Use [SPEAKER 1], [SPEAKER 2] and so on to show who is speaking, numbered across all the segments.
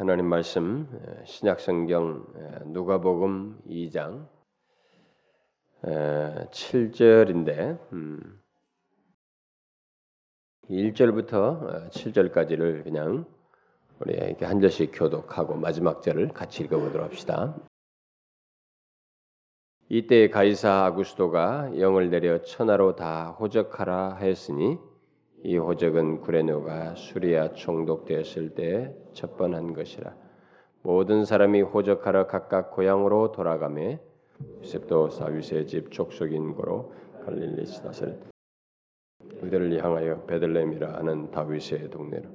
[SPEAKER 1] 하나님 말씀 신약 성경 누가복음 2장 7절인데 1절부터 7절까지를 그냥 우리 이렇게 한 절씩 교독하고 마지막 절을 같이 읽어보도록 합시다. 이때 가이사 아구스도가 영을 내려 천하로 다 호적하라 하였으니 이 호적은 구레노가 수리아 총독되었을 때 첫번한 것이라. 모든 사람이 호적하러 각각 고향으로 돌아가매 요셉도 사위스의 집 족속인 고로 갈릴리 시다을 그들을 향하여 베들레헴이라 하는 다윗의 동네로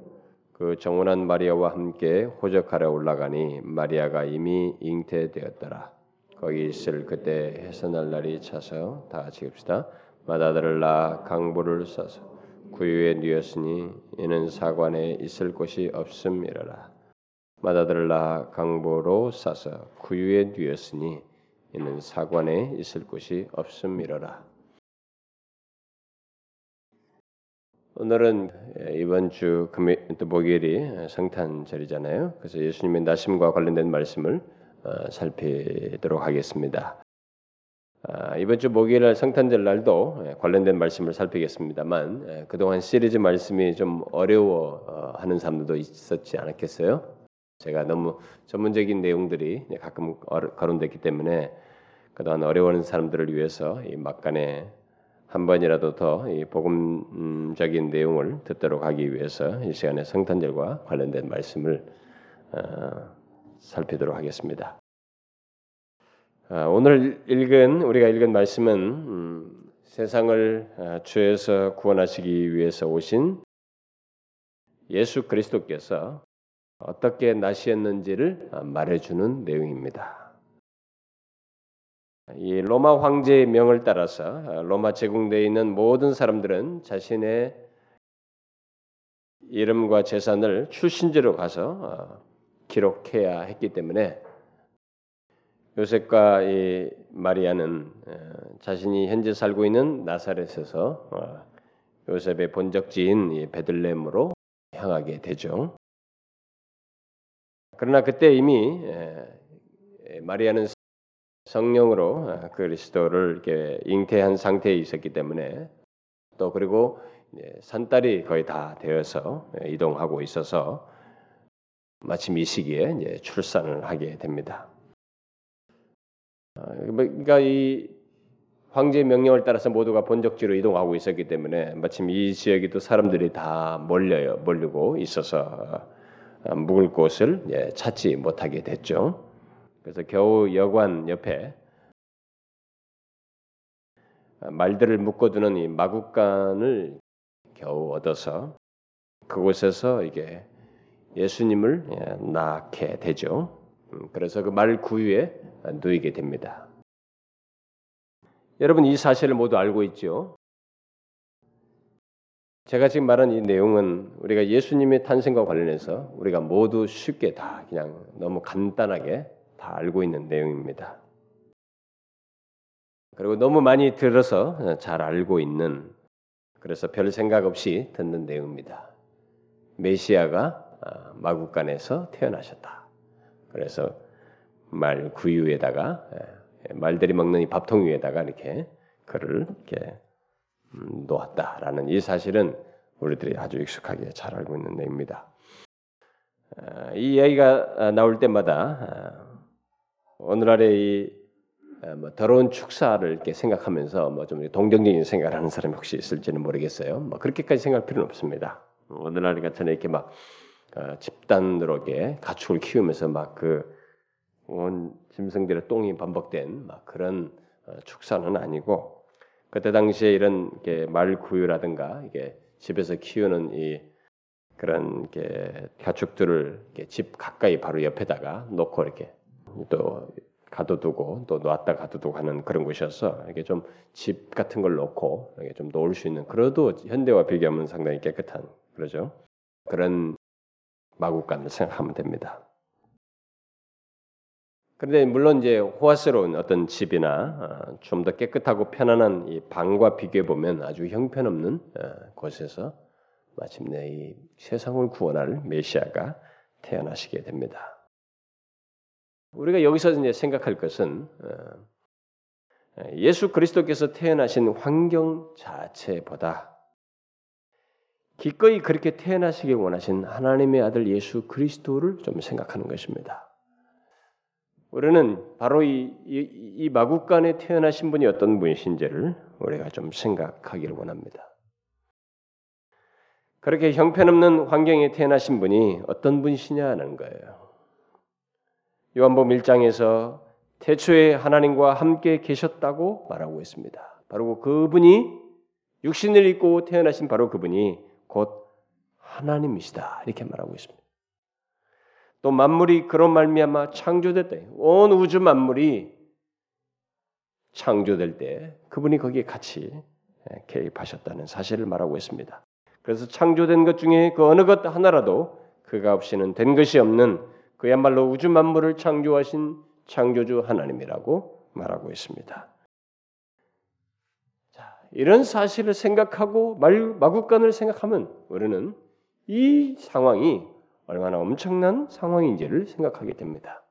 [SPEAKER 1] 그 정원한 마리아와 함께 호적하러 올라가니 마리아가 이미 잉태되었더라. 거기 있을 그때 해산할 날이 차서 다 같이 읍시다. 마다들을 낳아 강보를 싸서 구유에 누였으니 이는 사관에 있을 곳이 없음이라라. 마다들을 낳아 강보로 싸서 구유에 누였으니 이는 사관에 있을 곳이 없음이라라. 오늘은 이번 주 금요 또 목요일이 성탄절이잖아요. 그래서 예수님의 나심과 관련된 말씀을 어, 살피도록 하겠습니다. 아, 이번 주 목요일 성탄절 날도 예, 관련된 말씀을 살피겠습니다만 예, 그동안 시리즈 말씀이 좀 어려워하는 사람들도 있었지 않았겠어요? 제가 너무 전문적인 내용들이 가끔 거론됐기 때문에 그동안 어려워하는 사람들을 위해서 이 막간에 한 번이라도 더 복음적인 내용을 듣도록 하기 위해서 이 시간에 성탄절과 관련된 말씀을 어, 살피도록 하겠습니다. 아, 오늘 읽은 우리가 읽은 말씀은 음, 세상을 아, 죄에서 구원하시기 위해서 오신 예수 그리스도께서 어떻게 나시었는지를 아, 말해주는 내용입니다. 이 로마 황제의 명을 따라서 로마 제국내에 있는 모든 사람들은 자신의 이름과 재산을 출신지로 가서 기록해야 했기 때문에 요셉과 이 마리아는 자신이 현재 살고 있는 나사렛에서 어, 요셉의 본적지인 베들레헴으로 향하게 되죠. 그러나 그때 이미 마리아는 성령으로 어, 그리스도를 잉태한 상태에 있었기 때문에 또 그리고 산딸이 거의 다 되어서 이동하고 있어서 마침 이 시기에 출산을 하게 됩니다. 어, 그러니까 이 황제의 명령을 따라서 모두가 본적지로 이동하고 있었기 때문에 마침 이 지역에 도 사람들이 다 몰려요, 몰리고 있어서 어, 묵을 곳을 찾지 못하게 됐죠. 그래서 겨우 여관 옆에 말들을 묶어두는 이 마국간을 겨우 얻어서 그곳에서 이게 예수님을 예, 낳게 되죠. 음, 그래서 그 말 구유에 누이게 됩니다. 여러분 이 사실을 모두 알고 있죠. 제가 지금 말한 이 내용은 우리가 예수님의 탄생과 관련해서 우리가 모두 쉽게 다 그냥 너무 간단하게 다 알고 있는 내용입니다. 그리고 너무 많이 들어서 잘 알고 있는 그래서 별 생각 없이 듣는 내용입니다. 메시아가 아, 마국간에서 태어나셨다. 그래서 말 구유에다가 예, 말들이 먹는 이 밥통 위에다가 이렇게 그를 이렇게 음, 놓았다라는 이 사실은 우리들이 아주 익숙하게 잘 알고 있는 내용입니다. 아, 이 이야기가 나올 때마다 아, 오늘날의 이 뭐 더러운 축사를 이렇게 생각하면서 뭐 좀 동정적인 생각을 하는 사람이 혹시 있을지는 모르겠어요. 뭐 그렇게까지 생각할 필요는 없습니다. 오늘날 같은 이렇게 막 어, 집단으로 게 가축을 키우면서 막 그 온 짐승들의 똥이 반복된 막 그런 어, 축사는 아니고 그때 당시에 이런 말 구유라든가 이게 집에서 키우는 이 그런 게 가축들을 집 가까이 바로 옆에다가 놓고 이렇게 또 가둬두고 또 놨다 가둬두고 하는 그런 곳이어서 이게 좀 집 같은 걸 놓고 이게 좀 놓을 수 있는 그래도 현대와 비교하면 상당히 깨끗한 그러죠 그런 마구간을 생각하면 됩니다. 그런데 물론 이제 호화스러운 어떤 집이나 어, 좀더 깨끗하고 편안한 이 방과 비교해 보면 아주 형편없는 어, 곳에서 마침내 이 세상을 구원할 메시아가 태어나시게 됩니다. 우리가 여기서 이제 생각할 것은 어, 예수 그리스도께서 태어나신 환경 자체보다 기꺼이 그렇게 태어나시길 원하신 하나님의 아들 예수 그리스도를 좀 생각하는 것입니다. 우리는 바로 이, 이, 이 마국간에 태어나신 분이 어떤 분이신지를 우리가 좀 생각하기를 원합니다. 그렇게 형편없는 환경에 태어나신 분이 어떤 분이시냐는 거예요. 요한복음 1장에서 태초에 하나님과 함께 계셨다고 말하고 있습니다. 바로 그분이 육신을 입고 태어나신 바로 그분이 곧 하나님이시다 이렇게 말하고 있습니다. 또 만물이 그런 말미암아 창조됐다. 온 우주 만물이 창조될 때 그분이 거기에 같이 개입하셨다는 사실을 말하고 있습니다. 그래서 창조된 것 중에 그 어느 것 하나라도 그가 없이는 된 것이 없는 그야말로 우주 만물을 창조하신 창조주 하나님이라고 말하고 있습니다. 자, 이런 사실을 생각하고 마국간을 생각하면 우리는 이 상황이 얼마나 엄청난 상황인지를 생각하게 됩니다.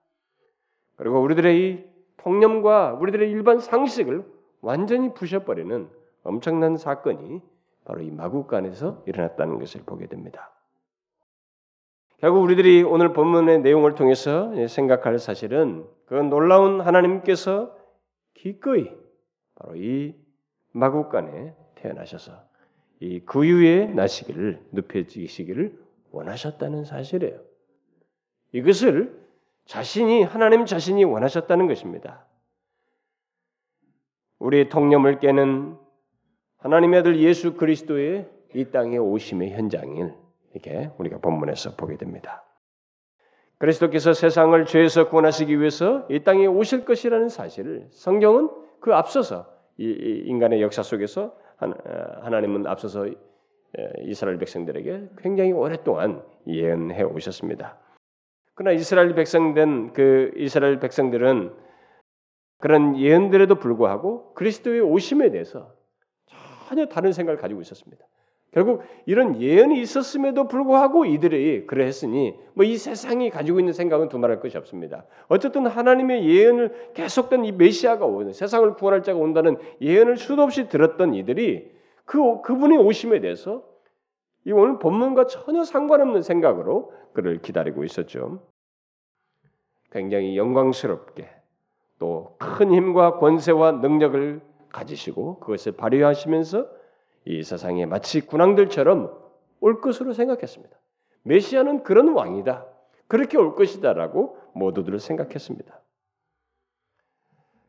[SPEAKER 1] 그리고 우리들의 이 통념과 우리들의 일반 상식을 완전히 부셔버리는 엄청난 사건이 바로 이 마국간에서 일어났다는 것을 보게 됩니다. 결국 우리들이 오늘 본문의 내용을 통해서 생각할 사실은 그 놀라운 하나님께서 기꺼이 바로 이 마국간에 태어나셔서 이 구유의 나시기를 눕혀지시기를 원하셨다는 사실이에요. 이것을 자신이 하나님 자신이 원하셨다는 것입니다. 우리의 통념을 깨는 하나님의 아들 예수 그리스도의 이 땅에 오심의 현장을 이렇게 우리가 본문에서 보게 됩니다. 그리스도께서 세상을 죄에서 구원하시기 위해서 이 땅에 오실 것이라는 사실을 성경은 그 앞서서 이 인간의 역사 속에서 어, 하나님은 앞서서 이스라엘 백성들에게 굉장히 오랫동안 예언해 오셨습니다. 그러나 이스라엘 백성된 그 이스라엘 백성들은 그런 예언들에도 불구하고 그리스도의 오심에 대해서 전혀 다른 생각을 가지고 있었습니다. 결국 이런 예언이 있었음에도 불구하고 이들이 그러했으니 뭐 이 세상이 가지고 있는 생각은 두말할 것이 없습니다. 어쨌든 하나님의 예언을 계속된 이 메시아가 오는 세상을 구원할 자가 온다는 예언을 수도 없이 들었던 이들이 그 그분의 오심에 대해서 이 오늘 본문과 전혀 상관없는 생각으로 그를 기다리고 있었죠. 굉장히 영광스럽게 또 큰 힘과 권세와 능력을 가지시고 그것을 발휘하시면서 이 세상에 마치 군왕들처럼 올 것으로 생각했습니다. 메시아는 그런 왕이다. 그렇게 올 것이다라고 모두들 생각했습니다.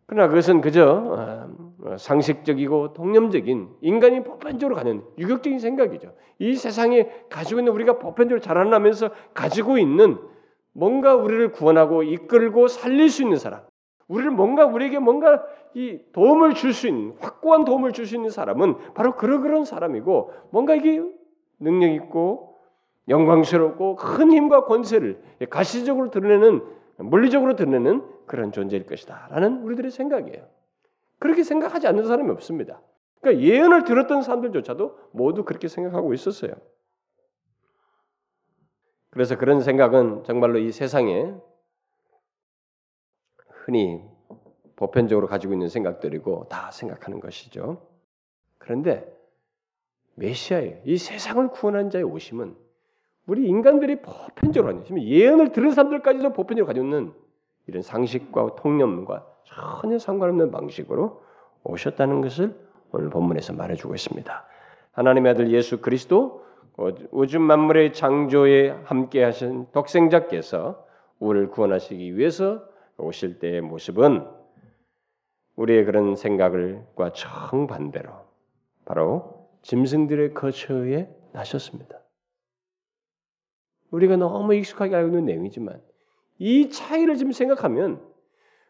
[SPEAKER 1] 그러나 그것은 그저 어, 상식적이고 통념적인 인간이 보편적으로 가는 유격적인 생각이죠. 이 세상에 가지고 있는 우리가 보편적으로 자라나면서 가지고 있는 뭔가 우리를 구원하고 이끌고 살릴 수 있는 사람, 우리를 뭔가 우리에게 뭔가 이 도움을 줄 수 있는 확고한 도움을 줄 수 있는 사람은 바로 그런 그런 사람이고 뭔가 이게 능력 있고 영광스럽고 큰 힘과 권세를 가시적으로 드러내는 물리적으로 드러내는 그런 존재일 것이다라는 우리들의 생각이에요. 그렇게 생각하지 않는 사람이 없습니다. 그러니까 예언을 들었던 사람들조차도 모두 그렇게 생각하고 있었어요. 그래서 그런 생각은 정말로 이 세상에 흔히 보편적으로 가지고 있는 생각들이고 다 생각하는 것이죠. 그런데 메시아의 이 세상을 구원한 자의 오심은 우리 인간들이 보편적으로 하는 예언을 들은 사람들까지도 보편적으로 가지고 있는 이런 상식과 통념과 전혀 상관없는 방식으로 오셨다는 것을 오늘 본문에서 말해주고 있습니다. 하나님의 아들 예수 그리스도 우주 만물의 창조에 함께하신 독생자께서 우리를 구원하시기 위해서 오실 때의 모습은 우리의 그런 생각을과 정반대로 바로 짐승들의 거처에 나셨습니다. 우리가 너무 익숙하게 알고 있는 내용이지만 이 차이를 지금 생각하면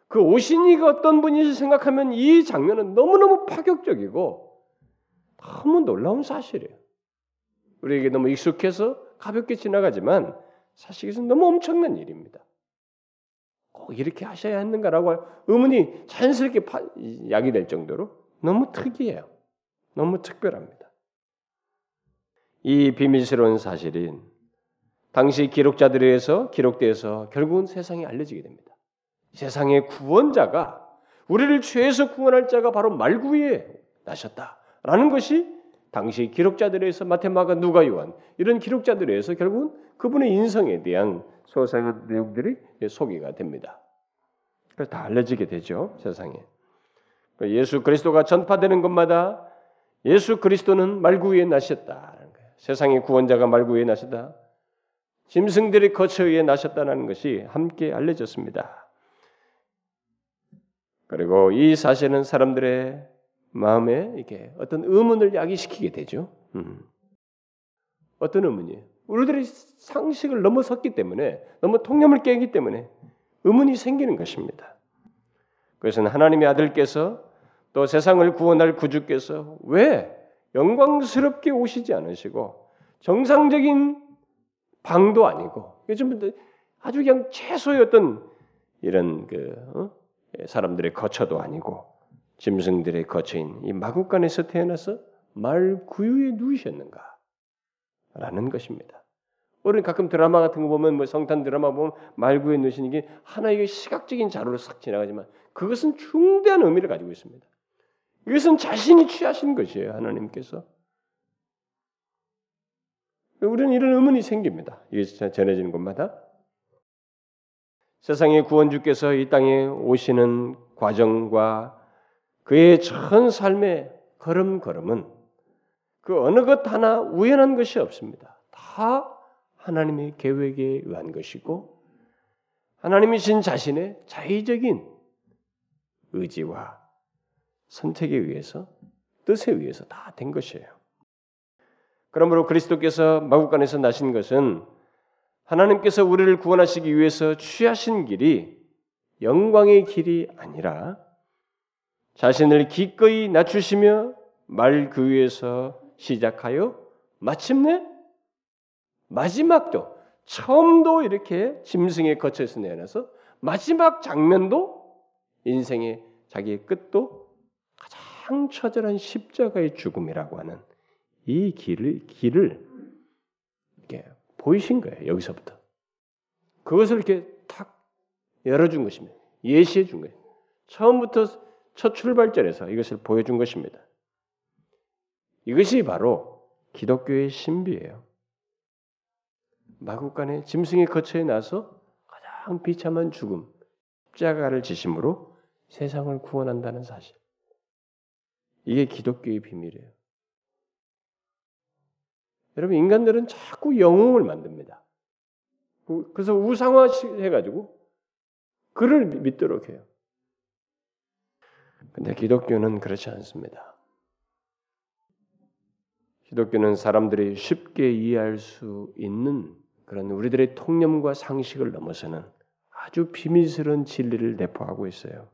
[SPEAKER 1] 그 오신 이가 어떤 분인지 생각하면 이 장면은 너무너무 파격적이고 너무 놀라운 사실이에요. 우리에게 너무 익숙해서 가볍게 지나가지만 사실 이것은 너무 엄청난 일입니다. 꼭 이렇게 하셔야 했는가라고 의문이 자연스럽게 야기될 정도로 너무 특이해요. 너무 특별합니다. 이 비밀스러운 사실인 당시 기록자들에 의해서 기록되어서 결국은 세상에 알려지게 됩니다. 세상의 구원자가 우리를 죄에서 구원할 자가 바로 말구에 나셨다라는 것이 당시 기록자들에 의해서 마테마가 누가 요한 이런 기록자들에 의해서 결국은 그분의 인성에 대한 소상한 내용들이 소개가 됩니다. 그래서 다 알려지게 되죠 세상에. 그러니까 예수 그리스도가 전파되는 것마다 예수 그리스도는 말구 위에 나셨다. 세상의 구원자가 말구 위에 나셨다. 짐승들의 거처 위에 나셨다는 것이 함께 알려졌습니다. 그리고 이 사실은 사람들의 마음에 이게 어떤 의문을 야기시키게 되죠. 음. 어떤 의문이에요? 우리들의 상식을 넘어섰기 때문에 너무 통념을 깨기 때문에 의문이 생기는 것입니다. 그것은 하나님의 아들께서 또 세상을 구원할 구주께서 왜 영광스럽게 오시지 않으시고 정상적인 방도 아니고 요즘 아주 그냥 최소의 어떤 이런 그 어? 사람들의 거처도 아니고 짐승들의 거처인 이 마국간에서 태어나서 말 구유에 누우셨는가? 라는 것입니다. 우리는 가끔 드라마 같은 거 보면 뭐 성탄 드라마 보면 말구에 누시는 게 하나의 시각적인 자료로 싹 지나가지만 그것은 중대한 의미를 가지고 있습니다. 이것은 자신이 취하신 것이에요. 하나님께서. 우리는 이런 의문이 생깁니다. 이게 전해지는 곳마다. 세상의 구원주께서 이 땅에 오시는 과정과 그의 전 삶의 걸음걸음은 그 어느 것 하나 우연한 것이 없습니다. 다 하나님의 계획에 의한 것이고 하나님이신 자신의 자의적인 의지와 선택에 의해서 뜻에 의해서 다 된 것이에요. 그러므로 그리스도께서 마국간에서 나신 것은 하나님께서 우리를 구원하시기 위해서 취하신 길이 영광의 길이 아니라 자신을 기꺼이 낮추시며 말 그 위에서 시작하여 마침내 마지막도 처음도 이렇게 짐승의 거쳐서 내어서 마지막 장면도 인생의 자기의 끝도 가장 처절한 십자가의 죽음이라고 하는 이 길을 길을 이렇게 보이신 거예요. 여기서부터 그것을 이렇게 탁 열어준 것입니다. 예시해 준 거예요. 처음부터 첫 출발점에서 이것을 보여준 것입니다. 이것이 바로 기독교의 신비예요. 마국간에 짐승의 거처에 나서 가장 비참한 죽음, 십자가를 지심으로 세상을 구원한다는 사실. 이게 기독교의 비밀이에요. 여러분 인간들은 자꾸 영웅을 만듭니다. 그래서 우상화해가지고 그를 믿도록 해요. 근데 기독교는 그렇지 않습니다. 기독교는 사람들이 쉽게 이해할 수 있는 그런 우리들의 통념과 상식을 넘어서는 아주 비밀스러운 진리를 내포하고 있어요.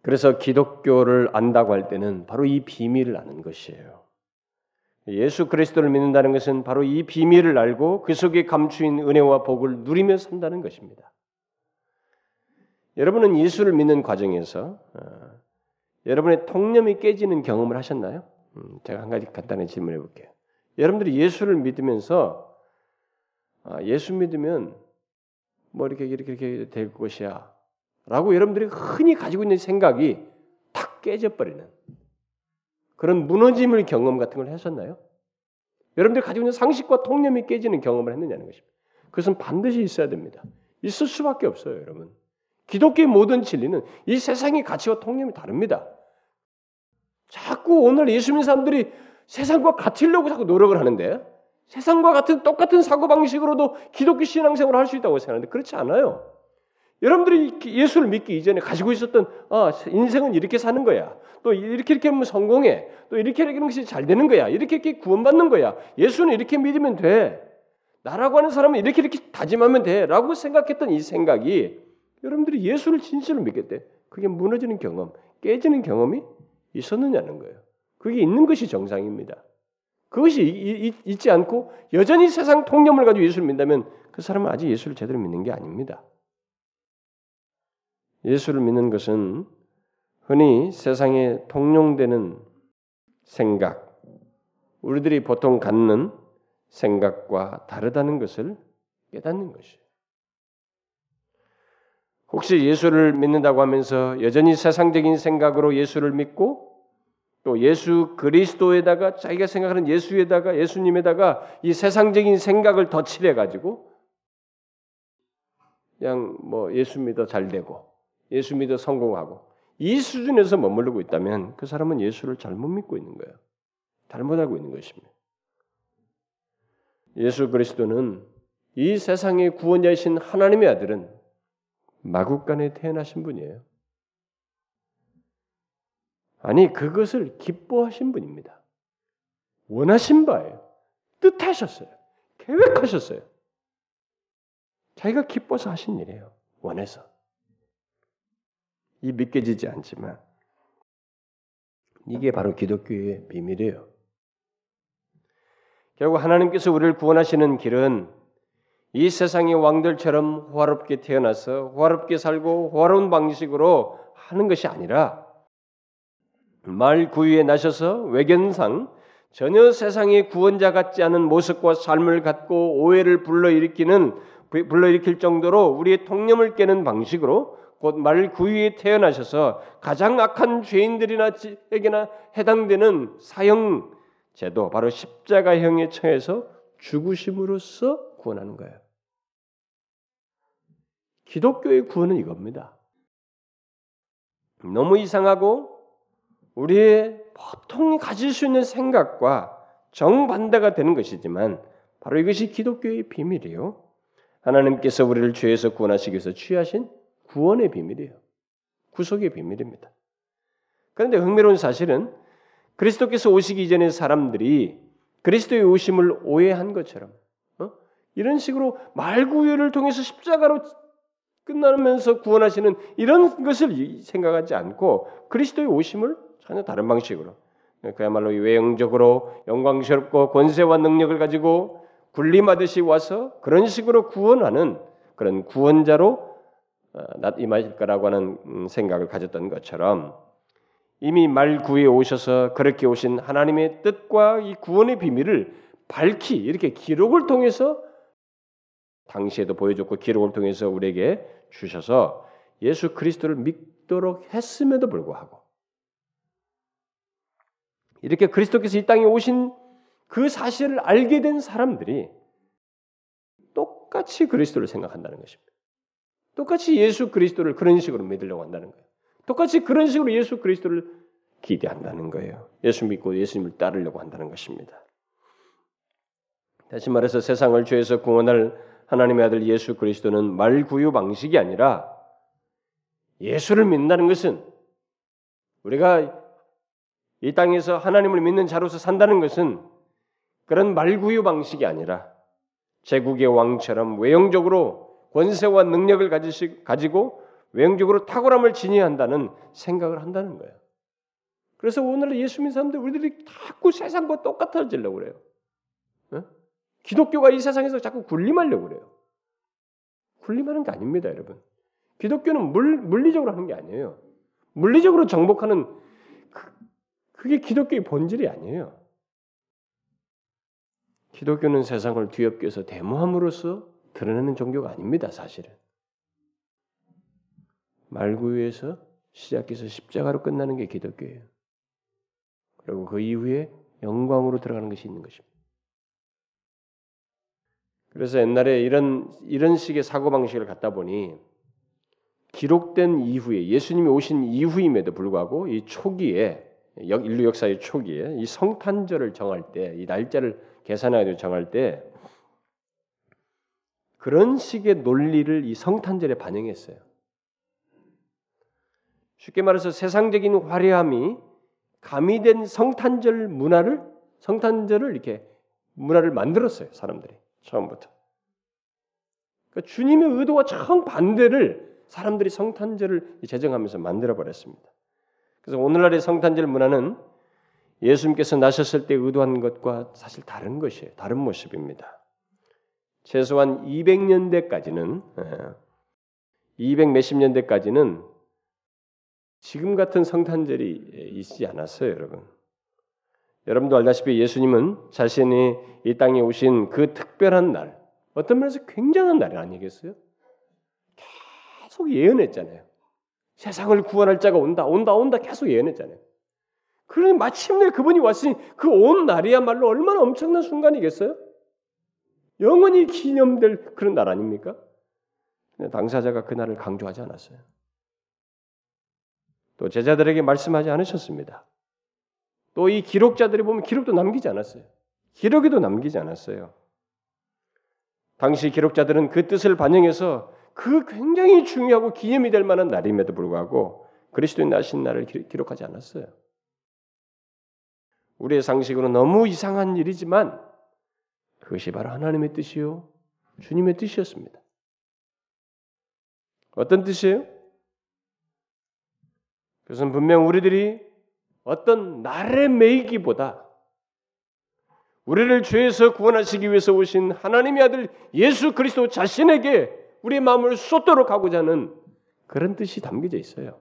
[SPEAKER 1] 그래서 기독교를 안다고 할 때는 바로 이 비밀을 아는 것이에요. 예수 그리스도를 믿는다는 것은 바로 이 비밀을 알고 그 속에 감추인 은혜와 복을 누리며 산다는 것입니다. 여러분은 예수를 믿는 과정에서 어, 여러분의 통념이 깨지는 경험을 하셨나요? 음, 제가 한 가지 간단히 질문해 볼게요. 여러분들이 예수를 믿으면서 아, 예수 믿으면 뭐 이렇게 이렇게 이렇게 될 것이야라고 여러분들이 흔히 가지고 있는 생각이 탁 깨져 버리는 그런 무너짐을 경험 같은 걸 하셨나요? 여러분들이 가지고 있는 상식과 통념이 깨지는 경험을 했느냐는 것입니다. 그것은 반드시 있어야 됩니다. 있을 수밖에 없어요, 여러분. 기독교의 모든 진리는 이 세상의 가치와 통념이 다릅니다. 자꾸 오늘 예수 믿는 사람들이 세상과 같으려고 자꾸 노력을 하는데 세상과 같은 똑같은 사고 방식으로도 기독교 신앙생활을 할 수 있다고 생각하는데 그렇지 않아요. 여러분들이 예수를 믿기 이전에 가지고 있었던 아, 인생은 이렇게 사는 거야. 또 이렇게 이렇게 하면 성공해. 또 이렇게 이렇게 하는 것이 잘 되는 거야. 이렇게 이렇게 구원받는 거야. 예수는 이렇게 믿으면 돼. 나라고 하는 사람은 이렇게 이렇게 다짐하면 돼라고 생각했던 이 생각이 여러분들이 예수를 진실로 믿겠대. 그게 무너지는 경험, 깨지는 경험이 있었느냐는 거예요. 그게 있는 것이 정상입니다. 그것이 있지 않고 여전히 세상 통념을 가지고 예수를 믿다면 그 사람은 아직 예수를 제대로 믿는 게 아닙니다. 예수를 믿는 것은 흔히 세상에 통용되는 생각, 우리들이 보통 갖는 생각과 다르다는 것을 깨닫는 것이에요. 혹시 예수를 믿는다고 하면서 여전히 세상적인 생각으로 예수를 믿고 또 예수 그리스도에다가 자기가 생각하는 예수에다가 예수님에다가 이 세상적인 생각을 덧칠해 가지고 그냥 뭐 예수 믿어 잘 되고 예수 믿어 성공하고 이 수준에서 머무르고 있다면 그 사람은 예수를 잘못 믿고 있는 거예요. 잘못 알고 있는 것입니다. 예수 그리스도는 이 세상의 구원자이신 하나님의 아들은 마국간에 태어나신 분이에요. 아니 그것을 기뻐하신 분입니다. 원하신 바예요. 뜻하셨어요. 계획하셨어요. 자기가 기뻐서 하신 일이에요. 원해서. 이 믿겨지지 않지만 이게 바로 기독교의 비밀이에요. 결국 하나님께서 우리를 구원하시는 길은 이 세상의 왕들처럼 호화롭게 태어나서 호화롭게 살고 호화로운 방식으로 하는 것이 아니라 말 구유에 나셔서 외견상 전혀 세상의 구원자 같지 않은 모습과 삶을 갖고 오해를 불러일으키는 불러일으킬 정도로 우리의 통념을 깨는 방식으로 곧 말 구유에 태어나셔서 가장 악한 죄인들이나에게나 해당되는 사형 제도 바로 십자가형에 처해서 죽으심으로써 구원하는 거예요. 기독교의 구원은 이겁니다. 너무 이상하고 우리의 보통 가질 수 있는 생각과 정반대가 되는 것이지만 바로 이것이 기독교의 비밀이요. 하나님께서 우리를 죄에서 구원하시기 위해서 취하신 구원의 비밀이에요. 구속의 비밀입니다. 그런데 흥미로운 사실은 그리스도께서 오시기 전에 사람들이 그리스도의 오심을 오해한 것처럼 어? 이런 식으로 말구유를 통해서 십자가로 끝나면서 구원하시는 이런 것을 생각하지 않고 그리스도의 오심을 전혀 다른 방식으로 그야말로 외형적으로 영광스럽고 권세와 능력을 가지고 군림하듯이 와서 그런 식으로 구원하는 그런 구원자로 임하실 어, 거라고 하는 음, 생각을 가졌던 것처럼 이미 말구에 오셔서 그렇게 오신 하나님의 뜻과 이 구원의 비밀을 밝히 이렇게 기록을 통해서 당시에도 보여줬고 기록을 통해서 우리에게 주셔서 예수 그리스도를 믿도록 했음에도 불구하고 이렇게 그리스도께서 이 땅에 오신 그 사실을 알게 된 사람들이 똑같이 그리스도를 생각한다는 것입니다. 똑같이 예수 그리스도를 그런 식으로 믿으려고 한다는 거예요. 똑같이 그런 식으로 예수 그리스도를 기대한다는 거예요. 예수 믿고 예수님을 따르려고 한다는 것입니다. 다시 말해서 세상을 죄에서 구원할 하나님의 아들 예수 그리스도는 말 구유 방식이 아니라 예수를 믿는다는 것은 우리가 이 땅에서 하나님을 믿는 자로서 산다는 것은 그런 말구유 방식이 아니라 제국의 왕처럼 외형적으로 권세와 능력을 가지고 외형적으로 탁월함을 지니한다는 생각을 한다는 거예요. 그래서 오늘 예수 믿는 사람들 우리들이 자꾸 세상과 똑같아지려고 그래요. 네? 기독교가 이 세상에서 자꾸 군림하려고 그래요. 군림하는 게 아닙니다, 여러분. 기독교는 물, 물리적으로 하는 게 아니에요. 물리적으로 정복하는 그, 그게 기독교의 본질이 아니에요. 기독교는 세상을 뒤엎게 해서 대모함으로써 드러내는 종교가 아닙니다, 사실은. 말구유에서 시작해서 십자가로 끝나는 게 기독교예요. 그리고 그 이후에 영광으로 들어가는 것이 있는 것입니다. 그래서 옛날에 이런 이런 식의 사고 방식을 갖다 보니 기록된 이후에 예수님이 오신 이후임에도 불구하고 이 초기에 인류 역사의 초기에 이 성탄절을 정할 때 이 날짜를 계산하여 정할 때 그런 식의 논리를 이 성탄절에 반영했어요. 쉽게 말해서 세상적인 화려함이 가미된 성탄절 문화를 성탄절을 이렇게 문화를 만들었어요 사람들이 처음부터. 그러니까 주님의 의도와 정 반대를 사람들이 성탄절을 제정하면서 만들어 버렸습니다. 그래서 오늘날의 성탄절 문화는 예수님께서 나셨을 때 의도한 것과 사실 다른 것이에요. 다른 모습입니다. 최소한 200년대까지는 200 예, 몇십 년대까지는 지금 같은 성탄절이 있지 않았어요, 여러분. 여러분도 알다시피 예수님은 자신이 이 땅에 오신 그 특별한 날, 어떤 면에서 굉장한 날이 아니겠어요? 계속 예언했잖아요. 세상을 구원할 자가 온다, 온다, 온다 계속 예언했잖아요. 그러니 마침내 그분이 왔으니 그 온 날이야말로 얼마나 엄청난 순간이겠어요? 영원히 기념될 그런 날 아닙니까? 당사자가 그 날을 강조하지 않았어요. 또 제자들에게 말씀하지 않으셨습니다. 또 이 기록자들이 보면 기록도 남기지 않았어요. 기록에도 남기지 않았어요. 당시 기록자들은 그 뜻을 반영해서 그 굉장히 중요하고 기념이 될 만한 날임에도 불구하고 그리스도인 나신 날을 기록하지 않았어요. 우리의 상식으로 너무 이상한 일이지만 그것이 바로 하나님의 뜻이요 주님의 뜻이었습니다. 어떤 뜻이에요? 그것은 분명 우리들이 어떤 날에 매이기보다 우리를 죄에서 구원하시기 위해서 오신 하나님의 아들 예수 그리스도 자신에게 우리의 마음을 쏟도록 하고자 하는 그런 뜻이 담겨져 있어요.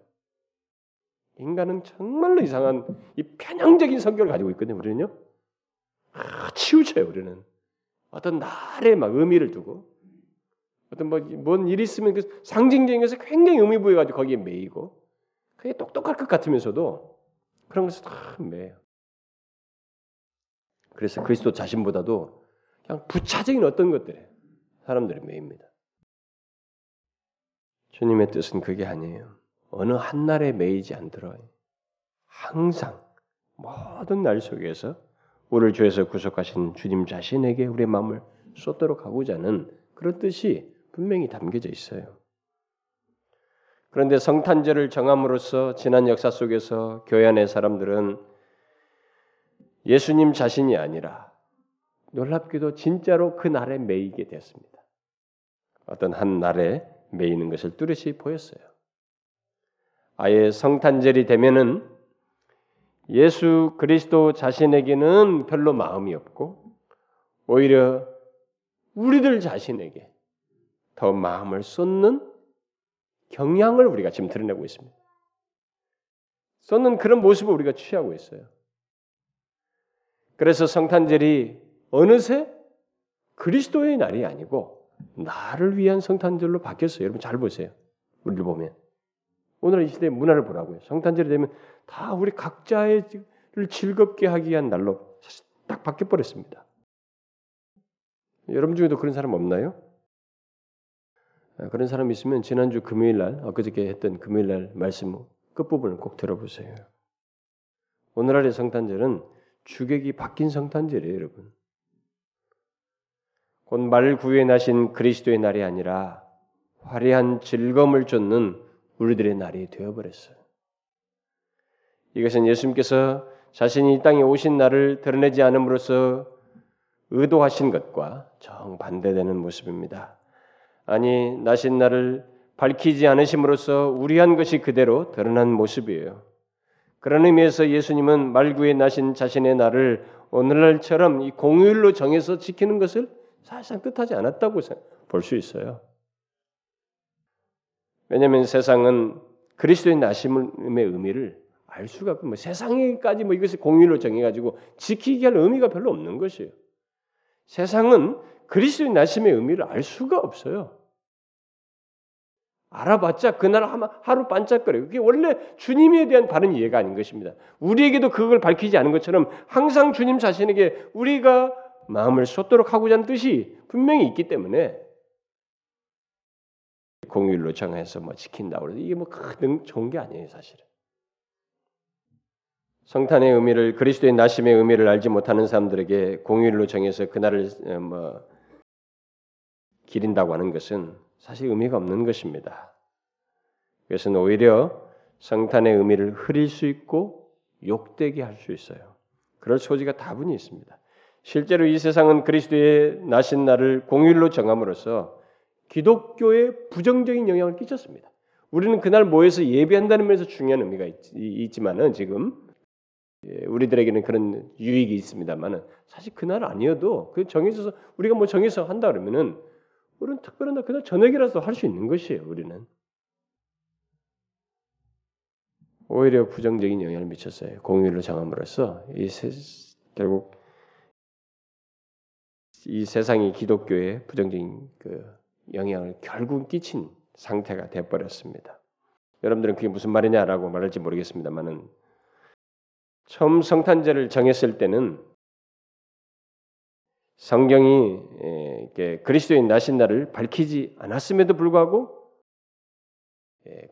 [SPEAKER 1] 인간은 정말로 이상한 이 편향적인 성격을 가지고 있거든요. 우리는요. 아, 치우쳐요. 우리는 어떤 날에 막 의미를 두고 어떤 뭐뭔 일이 있으면 그 상징적인 것에 굉장히 의미 부여가지고 거기에 매이고 그게 똑똑할 것 같으면서도 그런 것을 다 매요. 그래서 그리스도 자신보다도 그냥 부차적인 어떤 것들에 사람들이 매입니다. 주님의 뜻은 그게 아니에요. 어느 한 날에 매이지 않더라. 항상 모든 날 속에서 우리를 죄에서 구속하신 주님 자신에게 우리의 마음을 쏟도록 하고자 하는 그런 뜻이 분명히 담겨져 있어요. 그런데 성탄절을 정함으로써 지난 역사 속에서 교회 안의 사람들은 예수님 자신이 아니라 놀랍게도 진짜로 그 날에 매이게 되었습니다. 어떤 한 날에 매이는 것을 뚜렷이 보였어요. 아예 성탄절이 되면은 예수 그리스도 자신에게는 별로 마음이 없고 오히려 우리들 자신에게 더 마음을 쏟는 경향을 우리가 지금 드러내고 있습니다. 쏟는 그런 모습을 우리가 취하고 있어요. 그래서 성탄절이 어느새 그리스도의 날이 아니고 나를 위한 성탄절로 바뀌었어요. 여러분 잘 보세요. 우리를 보면 오늘 이 시대의 문화를 보라고요. 성탄절이 되면 다 우리 각자의 를 즐겁게 하기 위한 날로 딱 바뀌어 버렸습니다. 여러분 중에도 그런 사람 없나요? 아, 그런 사람 있으면 지난주 금요일 날 엊그저께 했던 금요일 날 말씀 끝부분을 꼭 들어보세요. 오늘날의 성탄절은 주객이 바뀐 성탄절이에요, 여러분. 곧 말구에 나신 그리스도의 날이 아니라 화려한 즐거움을 쫓는 우리들의 날이 되어버렸어요. 이것은 예수님께서 자신이 이 땅에 오신 날을 드러내지 않음으로써 의도하신 것과 정반대되는 모습입니다. 아니, 나신 날을 밝히지 않으심으로써 우리한 것이 그대로 드러난 모습이에요. 그런 의미에서 예수님은 말구에 나신 자신의 날을 오늘날처럼 이 공휴일로 정해서 지키는 것을 사실상 뜻하지 않았다고 볼 수 있어요. 왜냐하면 세상은 그리스도의 나심의 의미를 알 수가 없고 뭐 세상에까지 뭐 이것을 공유로 정해가지고 지키게 할 의미가 별로 없는 것이에요. 세상은 그리스도의 나심의 의미를 알 수가 없어요. 알아봤자 그날 하루 반짝거려요. 그게 원래 주님에 대한 바른 이해가 아닌 것입니다. 우리에게도 그걸 밝히지 않은 것처럼 항상 주님 자신에게 우리가 마음을 쏟도록 하고자 하는 뜻이 분명히 있기 때문에 공휴일로 정해서 뭐 지킨다고 해서 이게 뭐 큰 좋은 게 아니에요, 사실은. 성탄의 의미를 그리스도의 나심의 의미를 알지 못하는 사람들에게 공휴일로 정해서 그날을 어, 뭐 기린다고 하는 것은 사실 의미가 없는 것입니다. 그것은 오히려 성탄의 의미를 흐릴 수 있고 욕되게 할 수 있어요. 그럴 소지가 다분히 있습니다. 실제로 이 세상은 그리스도의 나신 날을 공휴일로 정함으로써 기독교에 부정적인 영향을 끼쳤습니다. 우리는 그날 모여서 예배한다는 면에서 중요한 의미가 있, 지만은 지금 예, 우리들에게는 그런 유익이 있습니다만은 사실 그날 아니어도 그 정해져서 우리가 뭐 정해서 한다 그러면은 우리는 특별한 날 그날 저녁이라도 할수 있는 것이에요. 우리는 오히려 부정적인 영향을 미쳤어요. 공휴일로 정함으로써 이 결국 이 세상이 기독교에 부정적인 그 영향을 결국 끼친 상태가 되어버렸습니다. 여러분들은 그게 무슨 말이냐라고 말할지 모르겠습니다만은 처음 성탄절을 정했을 때는 성경이 그리스도의 나신 날을 밝히지 않았음에도 불구하고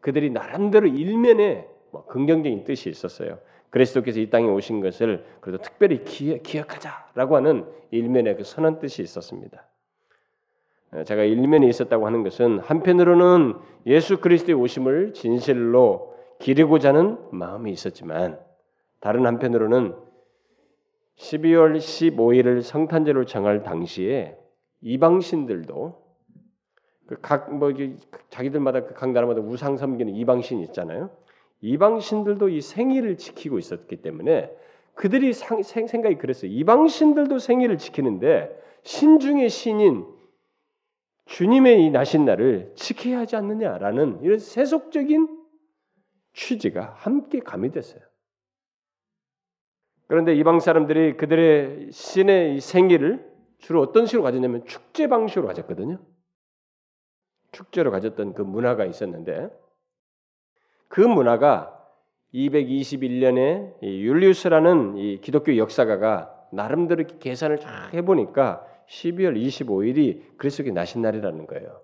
[SPEAKER 1] 그들이 나름대로 일면에 뭐 긍정적인 뜻이 있었어요. 그리스도께서 이 땅에 오신 것을 그래도 특별히 기억 하자라고 하는 일면의 그 선한 뜻이 있었습니다. 어, 제가 일면에 있었다고 하는 것은 한편으로는 예수 그리스도의 오심을 진실로 기리고자 하는 마음이 있었지만 다른 한편으로는 12월 15일을 성탄절로 정할 당시에 이방신들도 그 각뭐 자기들마다 그각 나라마다 우상 섬기는 이방신 있잖아요. 이방신들도 이 생일을 지키고 있었기 때문에 그들이 상, 생, 생각이 그랬어요. 이방신들도 생일을 지키는데 신중의 신인 주님의 이 나신 날을 지켜야 하지 않느냐라는 이런 세속적인 취지가 함께 가미됐어요. 그런데 이방 사람들이 그들의 신의 생일을 주로 어떤 식으로 가졌냐면 축제 방식으로 가졌거든요. 축제로 가졌던 그 문화가 있었는데 그 문화가 221년에 율리우스라는 이 기독교 역사가가 나름대로 계산을 쫙 해보니까 12월 25일이 그리스도의 나신 날이라는 거예요.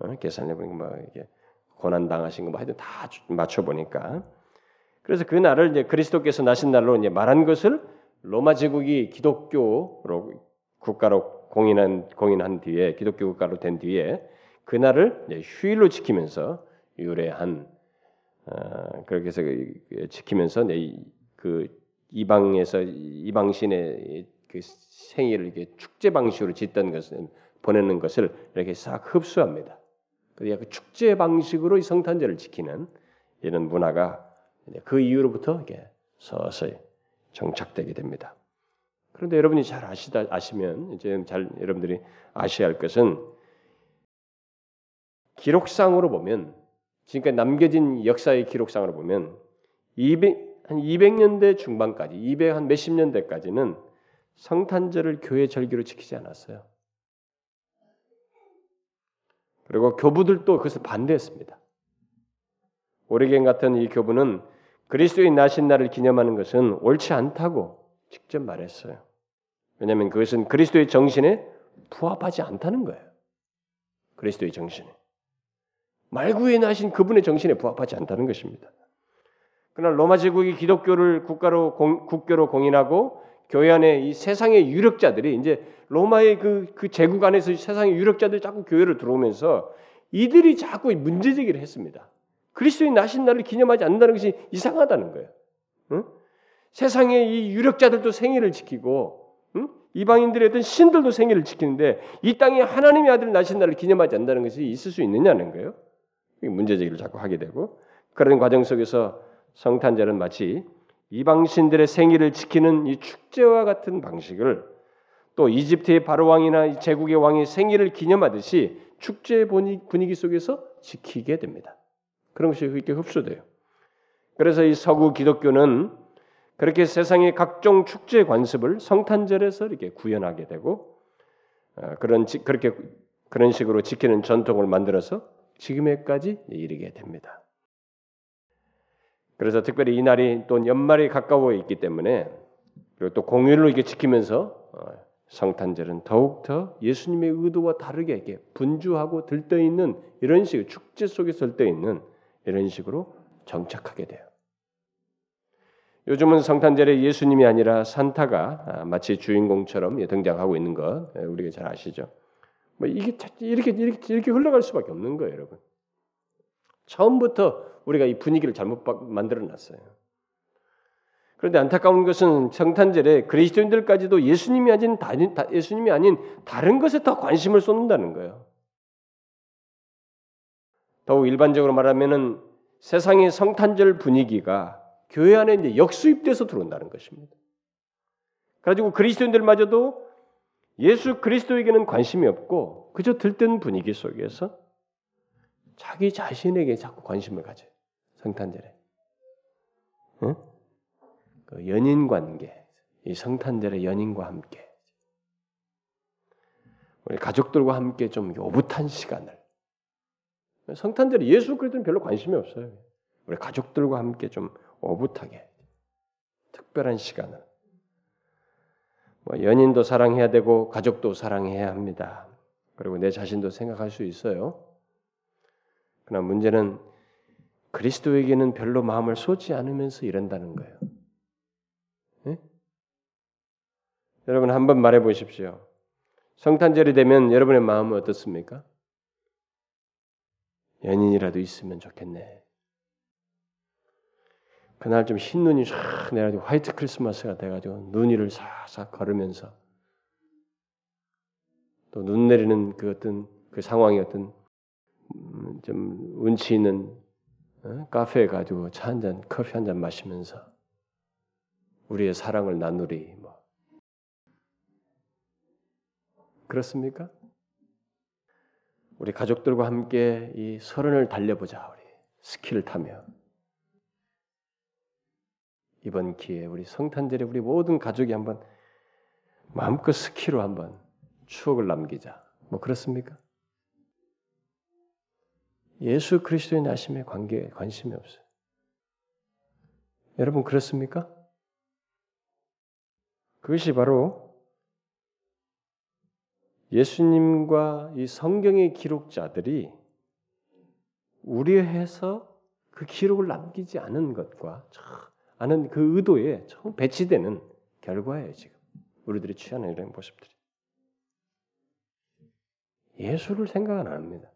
[SPEAKER 1] 어? 계산해 보니까 뭐 이게 고난 당하신 거 뭐 하여튼 다 맞춰 보니까 그래서 그 날을 이제 그리스도께서 나신 날로 이제 말한 것을 로마 제국이 기독교로 국가로 공인한 공인한 뒤에 기독교 국가로 된 뒤에 그 날을 휴일로 지키면서 유래한 어, 그렇게 해서 그 지키면서 그 이방에서 이방 신의 그 생일을 이렇게 축제 방식으로 짓던 것을 보내는 것을 이렇게 싹 흡수합니다. 그 축제 방식으로 이 성탄절을 지키는 이런 문화가 그 이후로부터 이게 서서히 정착되게 됩니다. 그런데 여러분이 잘 아시다 아시면 이제 잘 여러분들이 아셔야 할 것은 기록상으로 보면 지금까지 남겨진 역사의 기록상으로 보면 200, 한 200년대 중반까지 200 한 몇십 년대까지는 성탄절을 교회 절기로 지키지 않았어요. 그리고 교부들도 그것을 반대했습니다. 오리겐 같은 이 교부는 그리스도의 나신 날을 기념하는 것은 옳지 않다고 직접 말했어요. 왜냐하면 그것은 그리스도의 정신에 부합하지 않다는 거예요. 그리스도의 정신에. 말구에 나신 그분의 정신에 부합하지 않다는 것입니다. 그러나 로마 제국이 기독교를 국가로 공, 국교로 공인하고 교회 안에 이 세상의 유력자들이 이제 로마의 그, 그 제국 안에서 세상의 유력자들이 자꾸 교회로 들어오면서 이들이 자꾸 문제 제기를 했습니다. 그리스도의 나신 날을 기념하지 않는다는 것이 이상하다는 거예요. 응? 세상의 이 유력자들도 생일을 지키고 응? 이방인들의 어떤 신들도 생일을 지키는데 이 땅에 하나님의 아들 나신 날을 기념하지 않는다는 것이 있을 수 있느냐는 거예요. 문제 제기를 자꾸 하게 되고 그런 과정 속에서 성탄절은 마치 이방신들의 생일을 지키는 이 축제와 같은 방식을 또 이집트의 바로 왕이나 제국의 왕이 생일을 기념하듯이 축제 분위기 속에서 지키게 됩니다. 그런 것이 그렇게 흡수돼요. 그래서 이 서구 기독교는 그렇게 세상의 각종 축제 관습을 성탄절에서 이렇게 구현하게 되고 어, 그런 그렇게 그런 식으로 지키는 전통을 만들어서 지금에까지 이르게 됩니다. 그래서 특별히 이 날이 또 연말이 가까워 있기 때문에 그리고 또 공휴일로 이게 지키면서 어, 성탄절은 더욱 더 예수님의 의도와 다르게 이렇게 분주하고 들떠 있는 이런 식 축제 속에 들떠 있는 이런 식으로 정착하게 돼요. 요즘은 성탄절에 예수님이 아니라 산타가 아, 마치 주인공처럼 등장하고 있는 거 우리가 잘 아시죠? 뭐 이게 이렇게 이렇게 이렇게 흘러갈 수밖에 없는 거예요, 여러분. 처음부터 우리가 이 분위기를 잘못 만들어 놨어요. 그런데 안타까운 것은 성탄절에 그리스도인들까지도 예수님이 아닌 예수님이 아닌 다른 것에 더 관심을 쏟는다는 거예요. 더욱 일반적으로 말하면은 세상의 성탄절 분위기가 교회 안에 이제 역수입돼서 들어온다는 것입니다. 그래가지고 그리스도인들마저도 예수 그리스도에게는 관심이 없고 그저 들뜬 분위기 속에서 자기 자신에게 자꾸 관심을 가져요. 성탄절에. 응? 그 연인 관계, 이 성탄절의 연인과 함께 우리 가족들과 함께 좀 오붓한 시간을 성탄절에 예수 그리스도는 별로 관심이 없어요. 우리 가족들과 함께 좀 오붓하게 특별한 시간을 뭐 연인도 사랑해야 되고 가족도 사랑해야 합니다. 그리고 내 자신도 생각할 수 있어요. 그러나 문제는 그리스도에게는 별로 마음을 쏟지 않으면서 이런다는 거예요. 네? 여러분 한번 말해 보십시오. 성탄절이 되면 여러분의 마음은 어떻습니까? 연인이라도 있으면 좋겠네. 그날 좀 흰 눈이 쫙 내가지고 화이트 크리스마스가 돼가지고 눈 위를 싹싹 걸으면서 또 눈 내리는 그 어떤 그 상황이 어떤 음, 좀 운치 있는 어? 카페에 가지고 차 한 잔, 커피 한 잔 마시면서 우리의 사랑을 나누리 뭐 그렇습니까? 우리 가족들과 함께 이 서른을 달려보자 우리 스키를 타며 이번 기회에 우리 성탄절에 우리 모든 가족이 한번 마음껏 스키로 한번 추억을 남기자. 뭐 그렇습니까? 예수 그리스도의 나심에 관계 관심이 없어요. 여러분 그렇습니까? 그것이 바로 예수님과 이 성경의 기록자들이 우려해서 그 기록을 남기지 않은 것과 않은 그 의도에 처음 배치되는 결과예요 지금 우리들이 취하는 이런 모습들이 예수를 생각 안 합니다.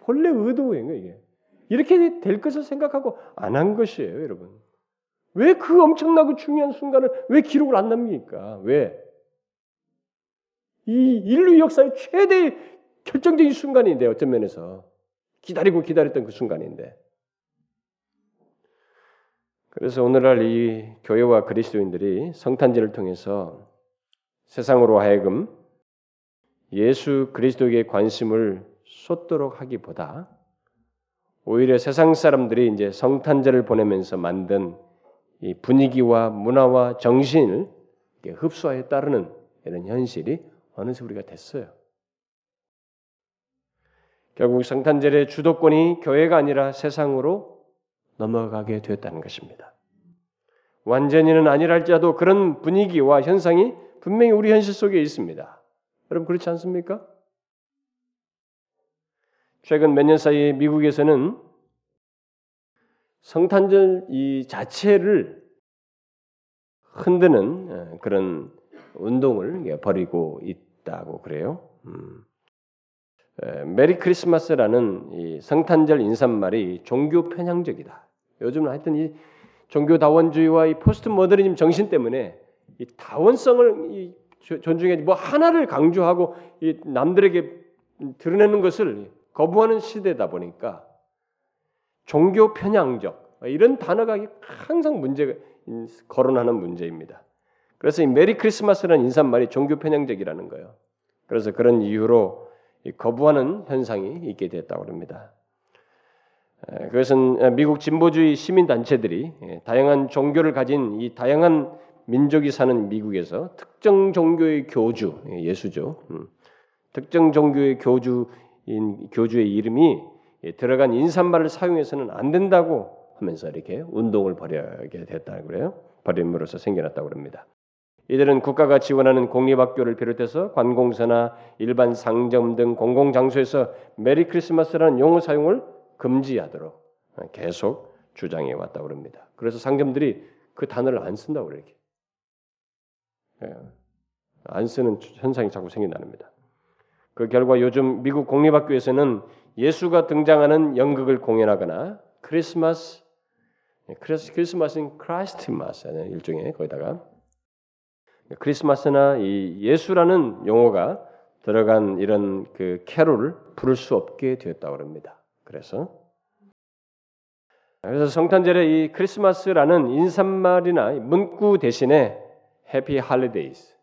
[SPEAKER 1] 본래 의도예요 이게 이렇게 될 것을 생각하고 안 한 것이에요 여러분. 왜 그 엄청나고 중요한 순간을 왜 기록을 안 남깁니까? 왜? 이 인류 역사의 최대 결정적인 순간인데 어떤 면에서? 기다리고 기다렸던 그 순간인데. 그래서 오늘날 이 교회와 그리스도인들이 성탄절을 통해서 세상으로 하여금 예수 그리스도에게 관심을 쏟도록 하기보다 오히려 세상 사람들이 이제 성탄절을 보내면서 만든 이 분위기와 문화와 정신을 흡수하여 따르는 이런 현실이 어느새 우리가 됐어요. 결국 성탄절의 주도권이 교회가 아니라 세상으로 넘어가게 되었다는 것입니다. 완전히는 아니랄지라도 그런 분위기와 현상이 분명히 우리 현실 속에 있습니다. 여러분 그렇지 않습니까? 최근 몇 년 사이 미국에서는 성탄절 이 자체를 흔드는 어, 그런 운동을 벌이고 있다고 그래요. 음. Merry Christmas라는 성탄절 인사말이 종교 편향적이다. 요즘은 하여튼 이 종교 다원주의와 이 포스트 모더니즘 정신 때문에 이 다원성을 이 존중해 뭐 하나를 강조하고 이 남들에게 드러내는 것을 거부하는 시대다 보니까 종교 편향적 이런 단어가 항상 문제가 거론하는 문제입니다. 그래서 이 메리 크리스마스라는 인사말이 종교 편향적이라는 거예요. 그래서 그런 이유로 거부하는 현상이 있게 됐다고 합니다. 그것은 미국 진보주의 시민 단체들이 예, 다양한 종교를 가진 이 다양한 민족이 사는 미국에서 특정 종교의 교주 예, 예수죠. 음, 특정 종교의 교주인 교주의 이름이 예, 들어간 인사말을 사용해서는 안 된다고 하면서 이렇게 운동을 벌이게 됐다고 그래요. 벌임으로써 생겨났다고 합니다. 이들은 국가가 지원하는 공립학교를 비롯해서 관공서나 일반 상점 등 공공장소에서 메리 크리스마스라는 용어 사용을 금지하도록 계속 주장해 왔다고 합니다. 그래서 상점들이 그 단어를 안 쓴다고 이렇게 예. 안 쓰는 현상이 자꾸 생긴다는겁니다. 그 결과 요즘 미국 공립학교에서는 예수가 등장하는 연극을 공연하거나 크리스마스 예, 크리스마스는 Christ-mas는 일종의 거기다가 크리스마스나 이 예수라는 용어가 들어간 이런 그 캐롤을 부를 수 없게 되었다고 합니다. 그래서 그래서 성탄절에 이 크리스마스라는 인사말이나 문구 대신에 Happy Holidays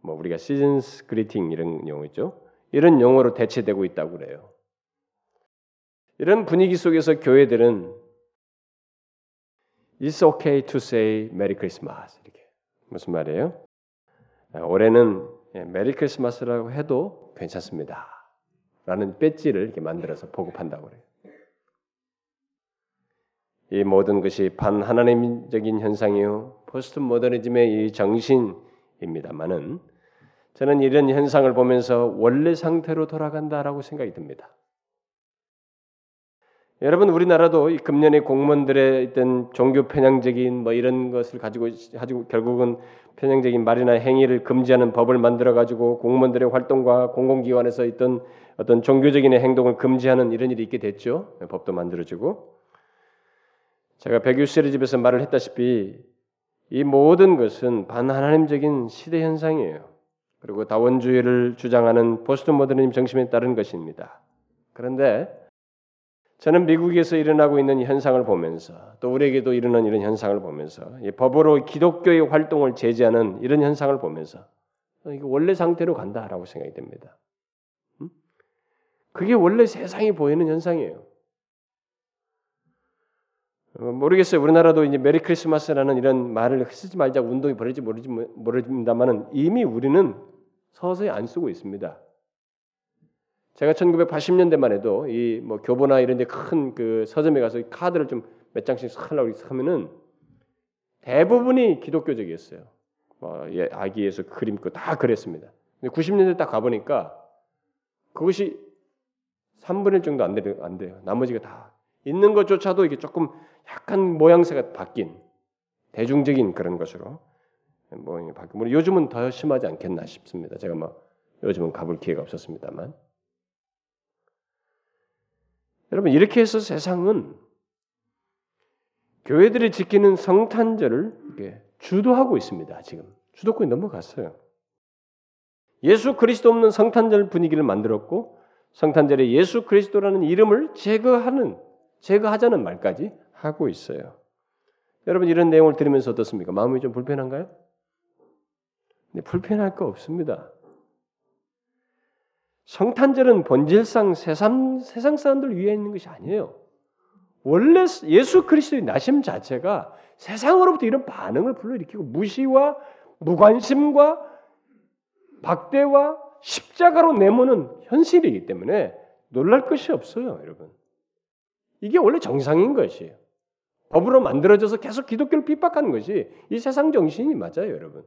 [SPEAKER 1] 뭐 우리가 Season's Greeting 이런 용어 있죠. 이런 용어로 대체되고 있다고 그래요. 이런 분위기 속에서 교회들은 It's okay to say Merry Christmas 이렇게 무슨 말이에요? 올해는 예, Merry Christmas라고 해도 괜찮습니다. 라는 배지를 이렇게 만들어서 보급한다고 그래요. 이 모든 것이 반하나님적인 현상이요 포스트 모더니즘의 이 정신입니다만은 저는 이런 현상을 보면서 원래 상태로 돌아간다라고 생각이 듭니다. 여러분 우리나라도 이 금년에 공무원들의 어떤 종교 편향적인 뭐 이런 것을 가지고 가지고 결국은 편향적인 말이나 행위를 금지하는 법을 만들어 가지고 공무원들의 활동과 공공기관에서 있던 어떤 종교적인 행동을 금지하는 이런 일이 있게 됐죠. 법도 만들어지고 제가 백유 시리즈에서 말을 했다시피 이 모든 것은 반하나님적인 시대 현상이에요. 그리고 다원주의를 주장하는 포스트 모더니즘 정신에 따른 것입니다. 그런데 저는 미국에서 일어나고 있는 현상을 보면서 또 우리에게도 일어난 이런 현상을 보면서 법으로 기독교의 활동을 제재하는 이런 현상을 보면서 이게 원래 상태로 간다라고 생각이 됩니다. 그게 원래 세상이 보이는 현상이에요. 어, 모르겠어요. 우리나라도 이제 메리 크리스마스라는 이런 말을 쓰지 말자 운동이 벌어지 모르지 모르지만은 이미 우리는 서서히 안 쓰고 있습니다. 제가 1980년대만 해도 이 뭐 교보나 이런 데 큰 그 서점에 가서 카드를 좀 몇 장씩 사려고 하면은 대부분이 기독교적이었어요. 뭐 예, 아기 예수 그림 그다 그랬습니다. 근데 90년대 딱 가보니까 그것이 3분의 1 정도 안, 돼요. 안 돼요. 나머지가 다 있는 것조차도 이게 조금 약간 모양새가 바뀐 대중적인 그런 것으로 모양이 바뀌고 뭐 요즘은 더 심하지 않겠나 싶습니다. 제가 뭐 요즘은 가볼 기회가 없었습니다만 여러분 이렇게 해서 세상은 교회들이 지키는 성탄절을 주도하고 있습니다. 지금 주도권이 넘어갔어요. 예수 그리스도 없는 성탄절 분위기를 만들었고 성탄절에 예수 그리스도라는 이름을 제거하는 제거하자는 말까지 하고 있어요. 여러분 이런 내용을 들으면서 어떻습니까? 마음이 좀 불편한가요? 네, 불편할 거 없습니다. 성탄절은 본질상 세상, 세상 사람들 위해 있는 것이 아니에요. 원래 예수 그리스도의 나심 자체가 세상으로부터 이런 반응을 불러일으키고 무시와 무관심과 박대와 십자가로 내모는 현실이기 때문에 놀랄 것이 없어요, 여러분. 이게 원래 정상인 것이에요. 법으로 만들어져서 계속 기독교를 핍박하는 것이 이 세상 정신이 맞아요, 여러분.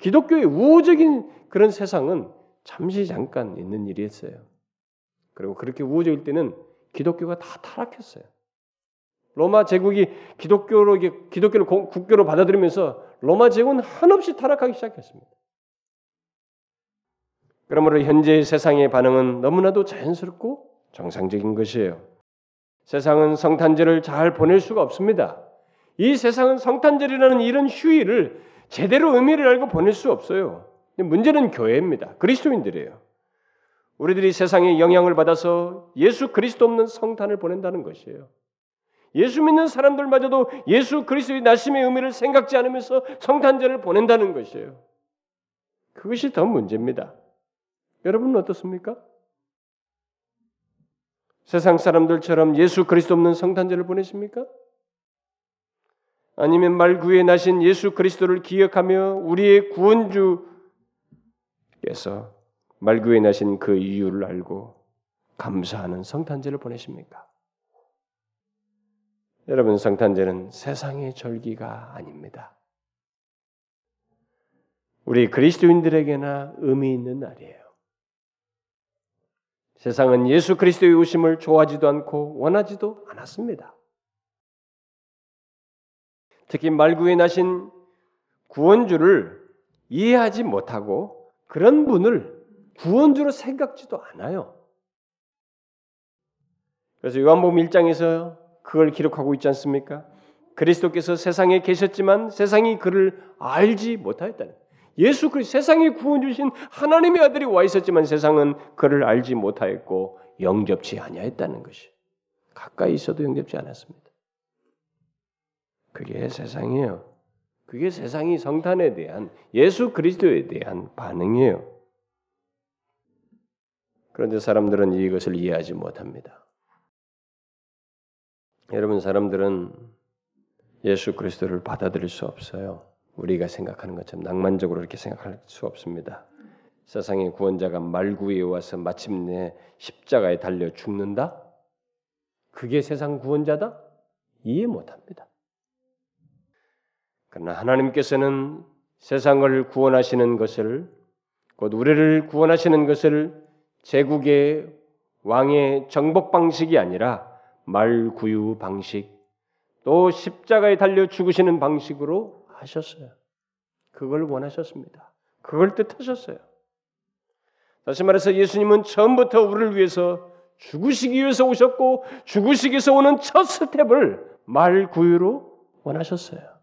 [SPEAKER 1] 기독교의 우호적인 그런 세상은 잠시 잠깐 있는 일이었어요. 그리고 그렇게 우호적일 때는 기독교가 다 타락했어요. 로마 제국이 기독교로 기독교를 국교로 받아들이면서 로마 제국은 한없이 타락하기 시작했습니다. 그러므로 현재의 세상의 반응은 너무나도 자연스럽고 정상적인 것이에요. 세상은 성탄절을 잘 보낼 수가 없습니다. 이 세상은 성탄절이라는 이런 휴일을 제대로 의미를 알고 보낼 수 없어요. 문제는 교회입니다. 그리스도인들이에요. 우리들이 세상에 영향을 받아서 예수 그리스도 없는 성탄을 보낸다는 것이에요. 예수 믿는 사람들마저도 예수 그리스도의 나심의 의미를 생각지 않으면서 성탄절을 보낸다는 것이에요. 그것이 더 문제입니다. 여러분은 어떻습니까? 세상 사람들처럼 예수 그리스도 없는 성탄절을 보내십니까? 아니면 말구에 나신 예수 그리스도를 기억하며 우리의 구원주 께서 말구에 나신 그 이유를 알고 감사하는 성탄절을 보내십니까? 여러분 성탄절은 세상의 절기가 아닙니다. 우리 그리스도인들에게나 의미 있는 날이에요. 세상은 예수 그리스도의 오심을 좋아하지도 않고 원하지도 않았습니다. 특히 말구에 나신 구원주를 이해하지 못하고 그런 분을 구원주로 생각지도 않아요. 그래서 요한복음 1장에서 그걸 기록하고 있지 않습니까? 그리스도께서 세상에 계셨지만 세상이 그를 알지 못하였다는. 예수 그리스도 세상에 구원 주신 하나님의 아들이 와 있었지만 세상은 그를 알지 못하였고 영접치 아니하였다는 것이. 가까이 있어도 영접지 않았습니다. 그게 세상이에요. 그게 세상이 성탄에 대한 예수 그리스도에 대한 반응이에요. 그런데 사람들은 이것을 이해하지 못합니다. 여러분 사람들은 예수 그리스도를 받아들일 수 없어요. 우리가 생각하는 것처럼 낭만적으로 이렇게 생각할 수 없습니다. 세상의 구원자가 말구에 와서 마침내 십자가에 달려 죽는다? 그게 세상 구원자다? 이해 못합니다. 그러나 하나님께서는 세상을 구원하시는 것을 곧 우리를 구원하시는 것을 제국의 왕의 정복 방식이 아니라 말 구유 방식 또 십자가에 달려 죽으시는 방식으로 하셨어요. 그걸 원하셨습니다. 그걸 뜻하셨어요. 다시 말해서 예수님은 처음부터 우리를 위해서 죽으시기 위해서 오셨고 죽으시기 위해서 오는 첫 스텝을 말 구유로 원하셨어요.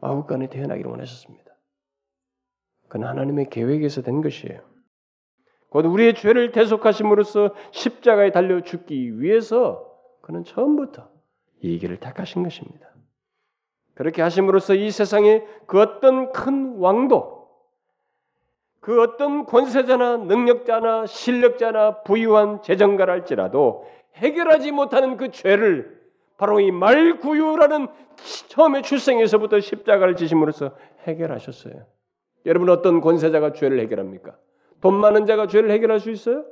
[SPEAKER 1] 아홉간에 태어나기를 원하셨습니다. 그건 하나님의 계획에서 된 것이에요. 곧 우리의 죄를 대속하심으로써 십자가에 달려 죽기 위해서 그는 처음부터 이 길을 택하신 것입니다. 그렇게 하심으로써 이 세상에 그 어떤 큰 왕도 그 어떤 권세자나 능력자나 실력자나 부유한 재정가라 할지라도 해결하지 못하는 그 죄를 바로 이 말구유라는 처음에 출생에서부터 십자가를 지심으로써 해결하셨어요. 여러분 어떤 권세자가 죄를 해결합니까? 돈 많은 자가 죄를 해결할 수 있어요?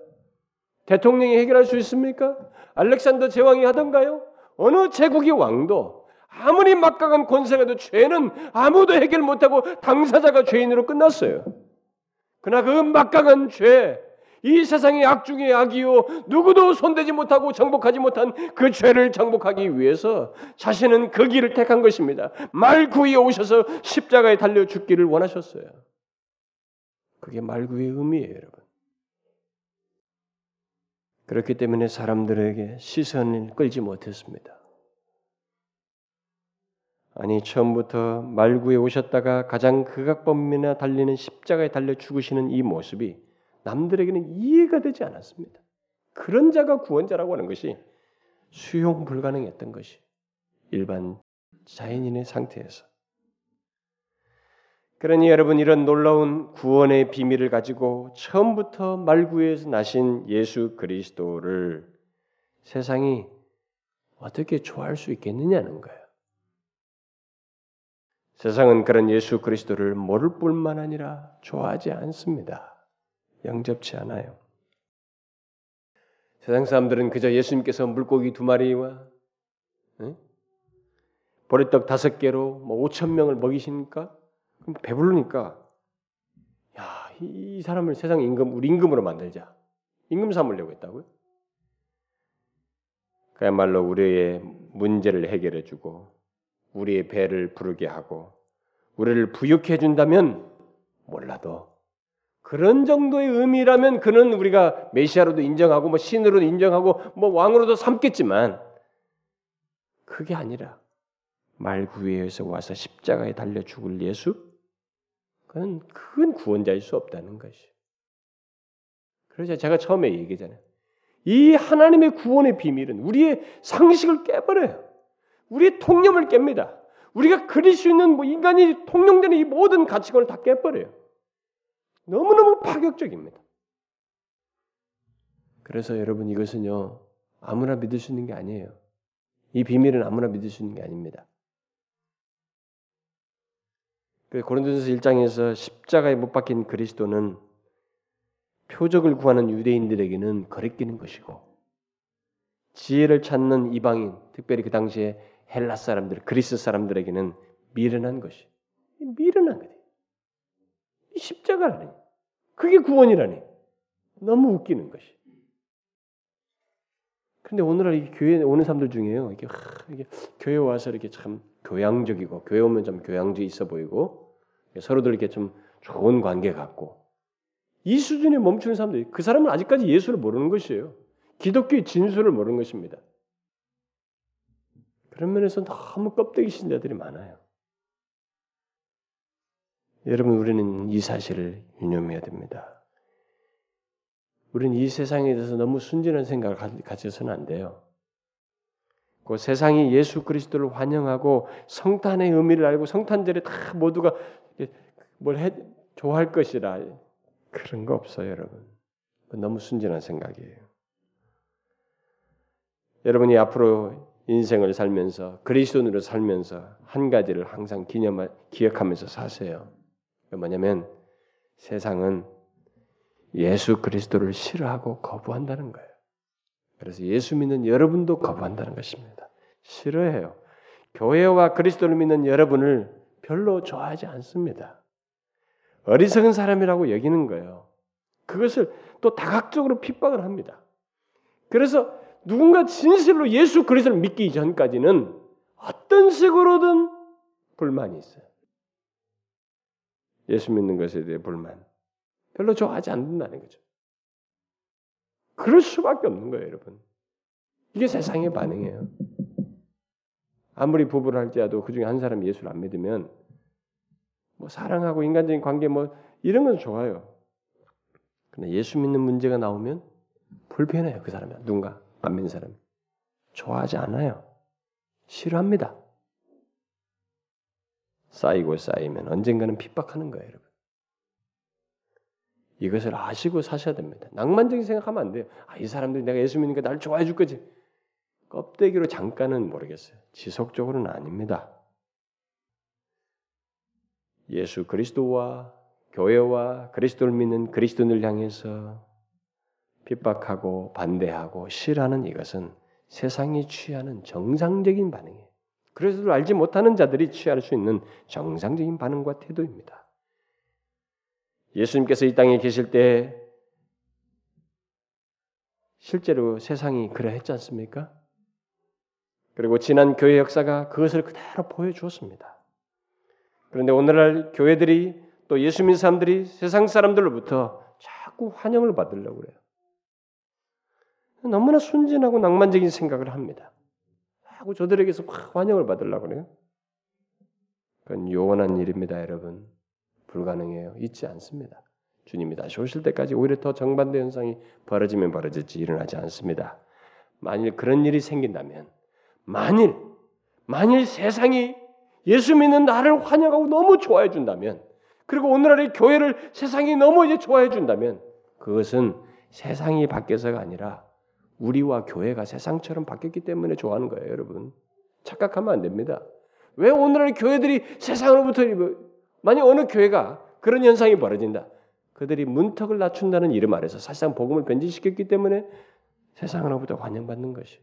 [SPEAKER 1] 대통령이 해결할 수 있습니까? 알렉산더 제왕이 하던가요? 어느 제국의 왕도 아무리 막강한 권세가도 죄는 아무도 해결 못하고 당사자가 죄인으로 끝났어요. 그러나 그 막강한 죄, 이 세상의 악 중의 악이요 누구도 손대지 못하고 정복하지 못한 그 죄를 정복하기 위해서 자신은 그 길을 택한 것입니다. 말구이에 오셔서 십자가에 달려 죽기를 원하셨어요. 그게 말구의 의미예요, 여러분. 그렇기 때문에 사람들에게 시선을 끌지 못했습니다. 아니 처음부터 말구에 오셨다가 가장 극악범이나 달리는 십자가에 달려 죽으시는 이 모습이 남들에게는 이해가 되지 않았습니다. 그런 자가 구원자라고 하는 것이 수용 불가능했던 것이 일반 자연인의 상태에서 그러니 여러분 이런 놀라운 구원의 비밀을 가지고 처음부터 말구에서 나신 예수 그리스도를 세상이 어떻게 좋아할 수 있겠느냐는 거예요. 세상은 그런 예수 그리스도를 모를 뿐만 아니라 좋아하지 않습니다. 영접치 않아요. 세상 사람들은 그저 예수님께서 물고기 두 마리와 응? 보리떡 다섯 개로 뭐 오천 명을 먹이시니까 배부르니까 야, 이 사람을 세상 임금 우리 임금으로 만들자. 임금 삼으려고 했다고요? 그야말로 우리의 문제를 해결해 주고 우리의 배를 부르게 하고 우리를 부유해 준다면 몰라도 그런 정도의 의미라면 그는 우리가 메시아로도 인정하고 뭐 신으로도 인정하고 뭐 왕으로도 삼겠지만 그게 아니라 말구에서 와서 십자가에 달려 죽을 예수 그는 큰 구원자일 수 없다는 것이. 그래서 제가 처음에 얘기잖아요. 이 하나님의 구원의 비밀은 우리의 상식을 깨버려요. 우리의 통념을 깹니다. 우리가 그릴 수 있는 뭐 인간이 통용되는 이 모든 가치관을 다 깨버려요. 너무너무 파격적입니다. 그래서 여러분 이것은요 아무나 믿을 수 있는 게 아니에요. 이 비밀은 아무나 믿을 수 있는 게 아닙니다. 그 고린도전서 1장에서 십자가에 못 박힌 그리스도는 표적을 구하는 유대인들에게는 거리끼는 것이고 지혜를 찾는 이방인, 특별히 그 당시에 헬라 사람들, 그리스 사람들에게는 미련한 것이 미련한 거예요. 십자가라니. 그게 구원이라니. 너무 웃기는 것이. 근데 오늘날 이 교회 에 오는 사람들 중에요. 이게, 하, 이게 교회 와서 이렇게 참 교양적이고 교회 오면 좀 교양주 있어 보이고 서로들 이렇게 좀 좋은 관계 갖고 이 수준에 멈추는 사람들이 그 사람은 아직까지 예수를 모르는 것이에요. 기독교의 진수를 모르는 것입니다. 그런 면에서 너무 껍데기 신자들이 많아요. 여러분 우리는 이 사실을 유념해야 됩니다. 우리는 이 세상에 대해서 너무 순진한 생각을 가져서는 안 돼요. 그 세상이 예수 그리스도를 환영하고 성탄의 의미를 알고 성탄절에 다 모두가 뭘 해, 좋아할 것이라 그런 거 없어요, 여러분. 너무 순진한 생각이에요. 여러분이 앞으로 인생을 살면서 그리스도인으로 살면서 한 가지를 항상 기념 기억하면서 사세요. 뭐냐면 세상은 예수 그리스도를 싫어하고 거부한다는 거예요. 그래서 예수 믿는 여러분도 거부한다는 것입니다. 싫어해요. 교회와 그리스도를 믿는 여러분을 별로 좋아하지 않습니다. 어리석은 사람이라고 여기는 거예요. 그것을 또 다각적으로 핍박을 합니다. 그래서 누군가 진실로 예수 그리스도를 믿기 전까지는 어떤 식으로든 불만이 있어요. 예수 믿는 것에 대해 불만. 별로 좋아하지 않는다는 거죠. 그럴 수밖에 없는 거예요, 여러분. 이게 세상의 반응이에요. 아무리 부부를 할지라도 그 중에 한 사람이 예수를 안 믿으면 뭐 사랑하고 인간적인 관계 뭐 이런 건 좋아요. 근데 예수 믿는 문제가 나오면 불편해요. 그 사람이 누군가 안 믿는 사람 좋아하지 않아요. 싫어합니다. 쌓이고 쌓이면 언젠가는 핍박하는 거예요, 여러분. 이것을 아시고 사셔야 됩니다. 낭만적인 생각하면 안 돼요. 아, 이 사람들이 내가 예수 믿으니까 나를 좋아해 줄 거지. 껍데기로 잠깐은 모르겠어요. 지속적으로는 아닙니다. 예수 그리스도와 교회와 그리스도를 믿는 그리스도인을 향해서 핍박하고 반대하고 싫어하는 이것은 세상이 취하는 정상적인 반응이에요. 그래서도 알지 못하는 자들이 취할 수 있는 정상적인 반응과 태도입니다. 예수님께서 이 땅에 계실 때 실제로 세상이 그러했지 않습니까? 그리고 지난 교회 역사가 그것을 그대로 보여주었습니다. 그런데 오늘날 교회들이 또 예수 믿는 사람들이 세상 사람들로부터 자꾸 환영을 받으려고 그래요. 너무나 순진하고 낭만적인 생각을 합니다. 하고 저들에게서 환영을 받으려고 그래요. 그건 요원한 일입니다, 여러분. 불가능해요. 있지 않습니다. 주님이 다시 오실 때까지 오히려 더 정반대 현상이 벌어지면 벌어질지 일어나지 않습니다. 만일 그런 일이 생긴다면, 만일, 만일 세상이 예수 믿는 나를 환영하고 너무 좋아해 준다면, 그리고 오늘날의 교회를 세상이 너무 이제 좋아해 준다면, 그것은 세상이 바뀌어서가 아니라 우리와 교회가 세상처럼 바뀌었기 때문에 좋아하는 거예요, 여러분. 착각하면 안 됩니다. 왜 오늘날 교회들이 세상으로부터 만약 어느 교회가 그런 현상이 벌어진다. 그들이 문턱을 낮춘다는 이름 아래서 사실상 복음을 변질시켰기 때문에 세상으로부터 환영받는 것이.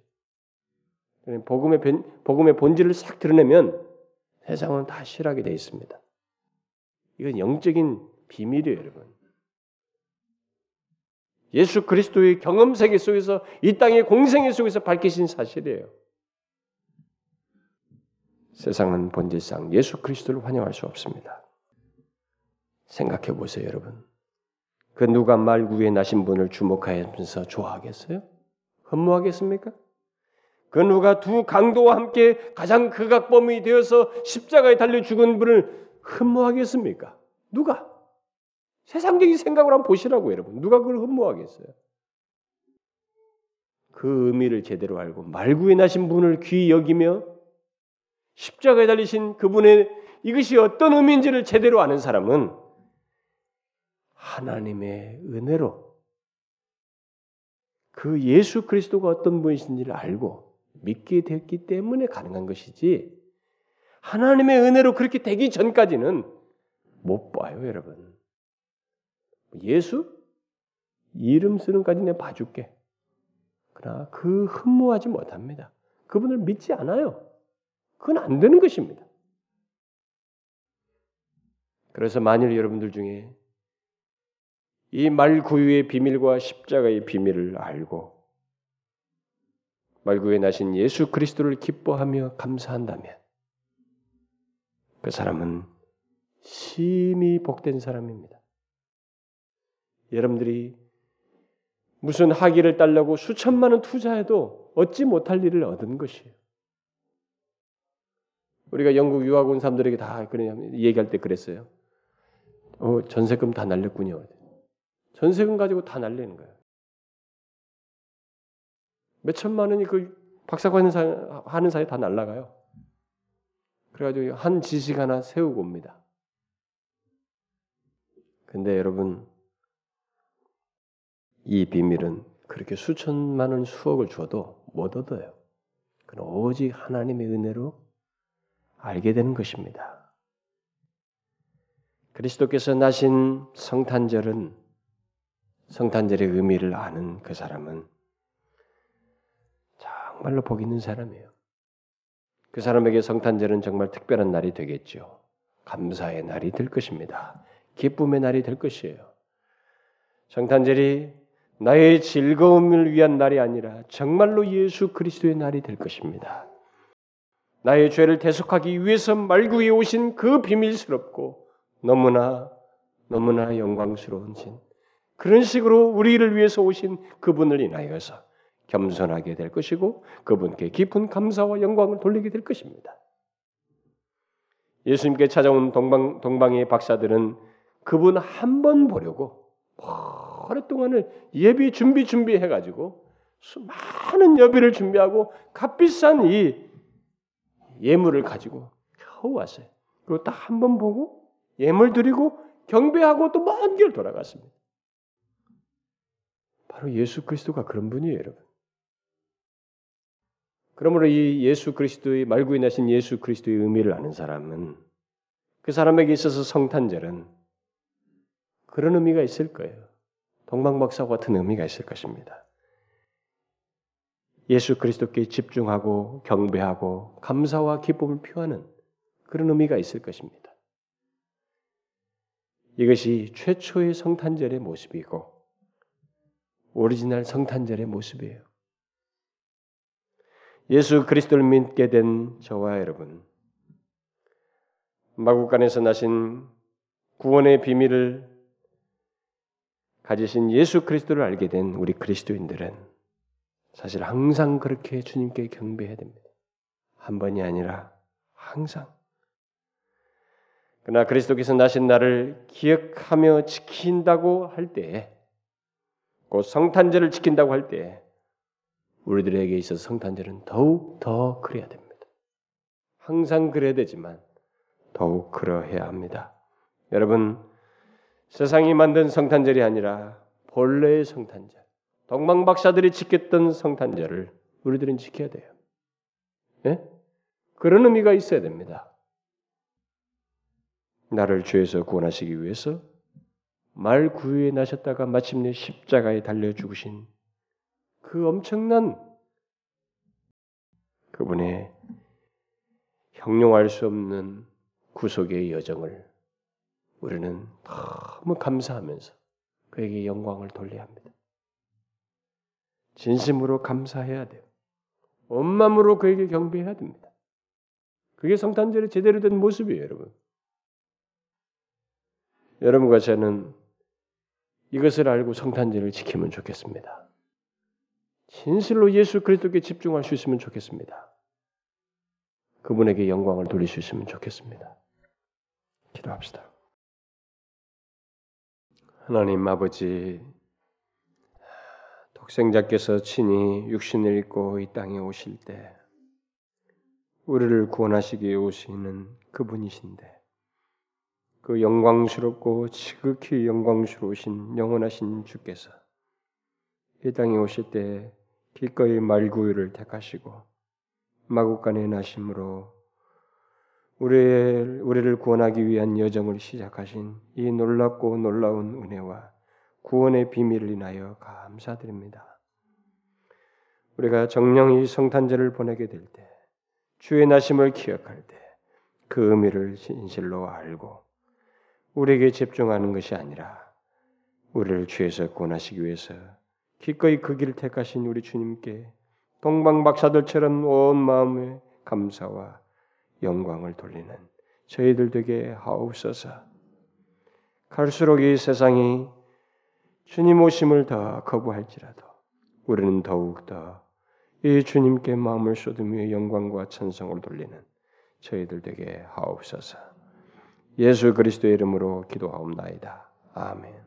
[SPEAKER 1] 복음의 변, 복음의 본질을 싹 드러내면 세상은 다 싫어하게 되어 있습니다. 이건 영적인 비밀이에요, 여러분. 예수 그리스도의 경험 세계 속에서 이 땅의 공생애 속에서 밝히신 사실이에요. 세상은 본질상 예수 그리스도를 환영할 수 없습니다. 생각해 보세요, 여러분. 그 누가 말 위에 나신 분을 주목하면서 좋아하겠어요? 흠모하겠습니까? 그 누가 두 강도와 함께 가장 극악범이 되어서 십자가에 달려 죽은 분을 흠모하겠습니까? 누가? 세상적인 생각으로 한번 보시라고 여러분. 누가 그걸 흠모하겠어요? 그 의미를 제대로 알고 말구에 나신 분을 귀히 여기며 십자가에 달리신 그분의 이것이 어떤 의미인지를 제대로 아는 사람은 하나님의 은혜로 그 예수 그리스도가 어떤 분이신지를 알고 믿게 되었기 때문에 가능한 것이지 하나님의 은혜로 그렇게 되기 전까지는 못 봐요, 여러분. 예수? 이름 쓰는까지 내가 봐줄게. 그러나 그 흠모하지 못합니다. 그분을 믿지 않아요. 그건 안 되는 것입니다. 그래서 만일 여러분들 중에 이 말구유의 비밀과 십자가의 비밀을 알고 말구유에 나신 예수 그리스도를 기뻐하며 감사한다면 그 사람은 심히 복된 사람입니다. 여러분들이 무슨 학위를 딸려고 수천만 원 투자해도 얻지 못할 일을 얻은 것이에요. 우리가 영국 유학 온 사람들에게 다 그냥 얘기할 때 그랬어요. 어, 전세금 다 날렸군요. 전세금 가지고 다 날리는 거예요. 몇 천만 원이 그 박사관 하는 사이에 다 날라가요. 그래가지고 한 지식 하나 세우고 옵니다. 근데 여러분 이 비밀은 그렇게 수천만 원, 수억을 줘도 못 얻어요. 그건 오직 하나님의 은혜로 알게 되는 것입니다. 그리스도께서 나신 성탄절은 성탄절의 의미를 아는 그 사람은 정말로 복 있는 사람이에요. 그 사람에게 성탄절은 정말 특별한 날이 되겠죠. 감사의 날이 될 것입니다. 기쁨의 날이 될 것이에요. 성탄절이 나의 즐거움을 위한 날이 아니라 정말로 예수 그리스도의 날이 될 것입니다. 나의 죄를 대속하기 위해서 말구에 오신 그 비밀스럽고 너무나 너무나 영광스러운 신 그런 식으로 우리를 위해서 오신 그분을 인하여서 겸손하게 될 것이고 그분께 깊은 감사와 영광을 돌리게 될 것입니다. 예수님께 찾아온 동방 동방의 박사들은 그분 한 번 보려고 오랫동안을 예비 준비 준비해 가지고 수많은 여비를 준비하고 값비싼 이 예물을 가지고 겨우 왔어요. 그리고 딱 한 번 보고 예물 드리고 경배하고 또 먼 길 돌아갔습니다. 바로 예수 그리스도가 그런 분이에요, 여러분. 그러므로 이 예수 그리스도의 말구에 나신 예수 그리스도의 의미를 아는 사람은 그 사람에게 있어서 성탄절은 그런 의미가 있을 거예요. 동방박사와 같은 의미가 있을 것입니다. 예수 그리스도께 집중하고 경배하고 감사와 기쁨을 표하는 그런 의미가 있을 것입니다. 이것이 최초의 성탄절의 모습이고 오리지널 성탄절의 모습이에요. 예수 그리스도를 믿게 된 저와 여러분, 마국간에서 나신 구원의 비밀을 가지신 예수 그리스도를 알게 된 우리 그리스도인들은 사실 항상 그렇게 주님께 경배해야 됩니다. 한 번이 아니라 항상. 그러나 그리스도께서 나신 나를 기억하며 지킨다고 할 때, 곧 성탄절을 지킨다고 할 때, 우리들에게 있어서 성탄절은 더욱 더 그래야 됩니다. 항상 그래야 되지만 더욱 그러해야 합니다. 여러분, 세상이 만든 성탄절이 아니라 본래의 성탄절, 동방 박사들이 지켰던 성탄절을 우리들은 지켜야 돼요. 네? 그런 의미가 있어야 됩니다. 나를 죄에서 구원하시기 위해서 말 구유에 나셨다가 마침내 십자가에 달려 죽으신 그 엄청난 그분의 형용할 수 없는 구속의 여정을 우리는 너무 감사하면서 그에게 영광을 돌려야 합니다. 진심으로 감사해야 돼요. 온 마음으로 그에게 경배해야 됩니다. 그게 성탄절의 제대로 된 모습이에요, 여러분. 여러분과 저는 이것을 알고 성탄절을 지키면 좋겠습니다. 진실로 예수 그리스도께 집중할 수 있으면 좋겠습니다. 그분에게 영광을 돌릴 수 있으면 좋겠습니다. 기도합시다. 하나님 아버지, 독생자께서 친히 육신을 입고 이 땅에 오실 때 우리를 구원하시기 위해 오시는 그분이신데 그 영광스럽고 지극히 영광스러우신 영원하신 주께서 이 땅에 오실 때 기꺼이 말구유를 택하시고 마국간의 나심으로 우리를, 우리를 구원하기 위한 여정을 시작하신 이 놀랍고 놀라운 은혜와 구원의 비밀을 인하여 감사드립니다. 우리가 정령 이 성탄절을 보내게 될 때, 주의 나심을 기억할 때, 그 의미를 진실로 알고, 우리에게 집중하는 것이 아니라, 우리를 죄에서 구원하시기 위해서 기꺼이 그 길을 택하신 우리 주님께 동방 박사들처럼 온 마음의 감사와 영광을 돌리는 저희들 되게 하옵소서. 갈수록 이 세상이 주님 오심을 더 거부할지라도 우리는 더욱 더 이 주님께 마음을 쏟으며 영광과 찬성을 돌리는 저희들 되게 하옵소서. 예수 그리스도의 이름으로 기도하옵나이다. 아멘.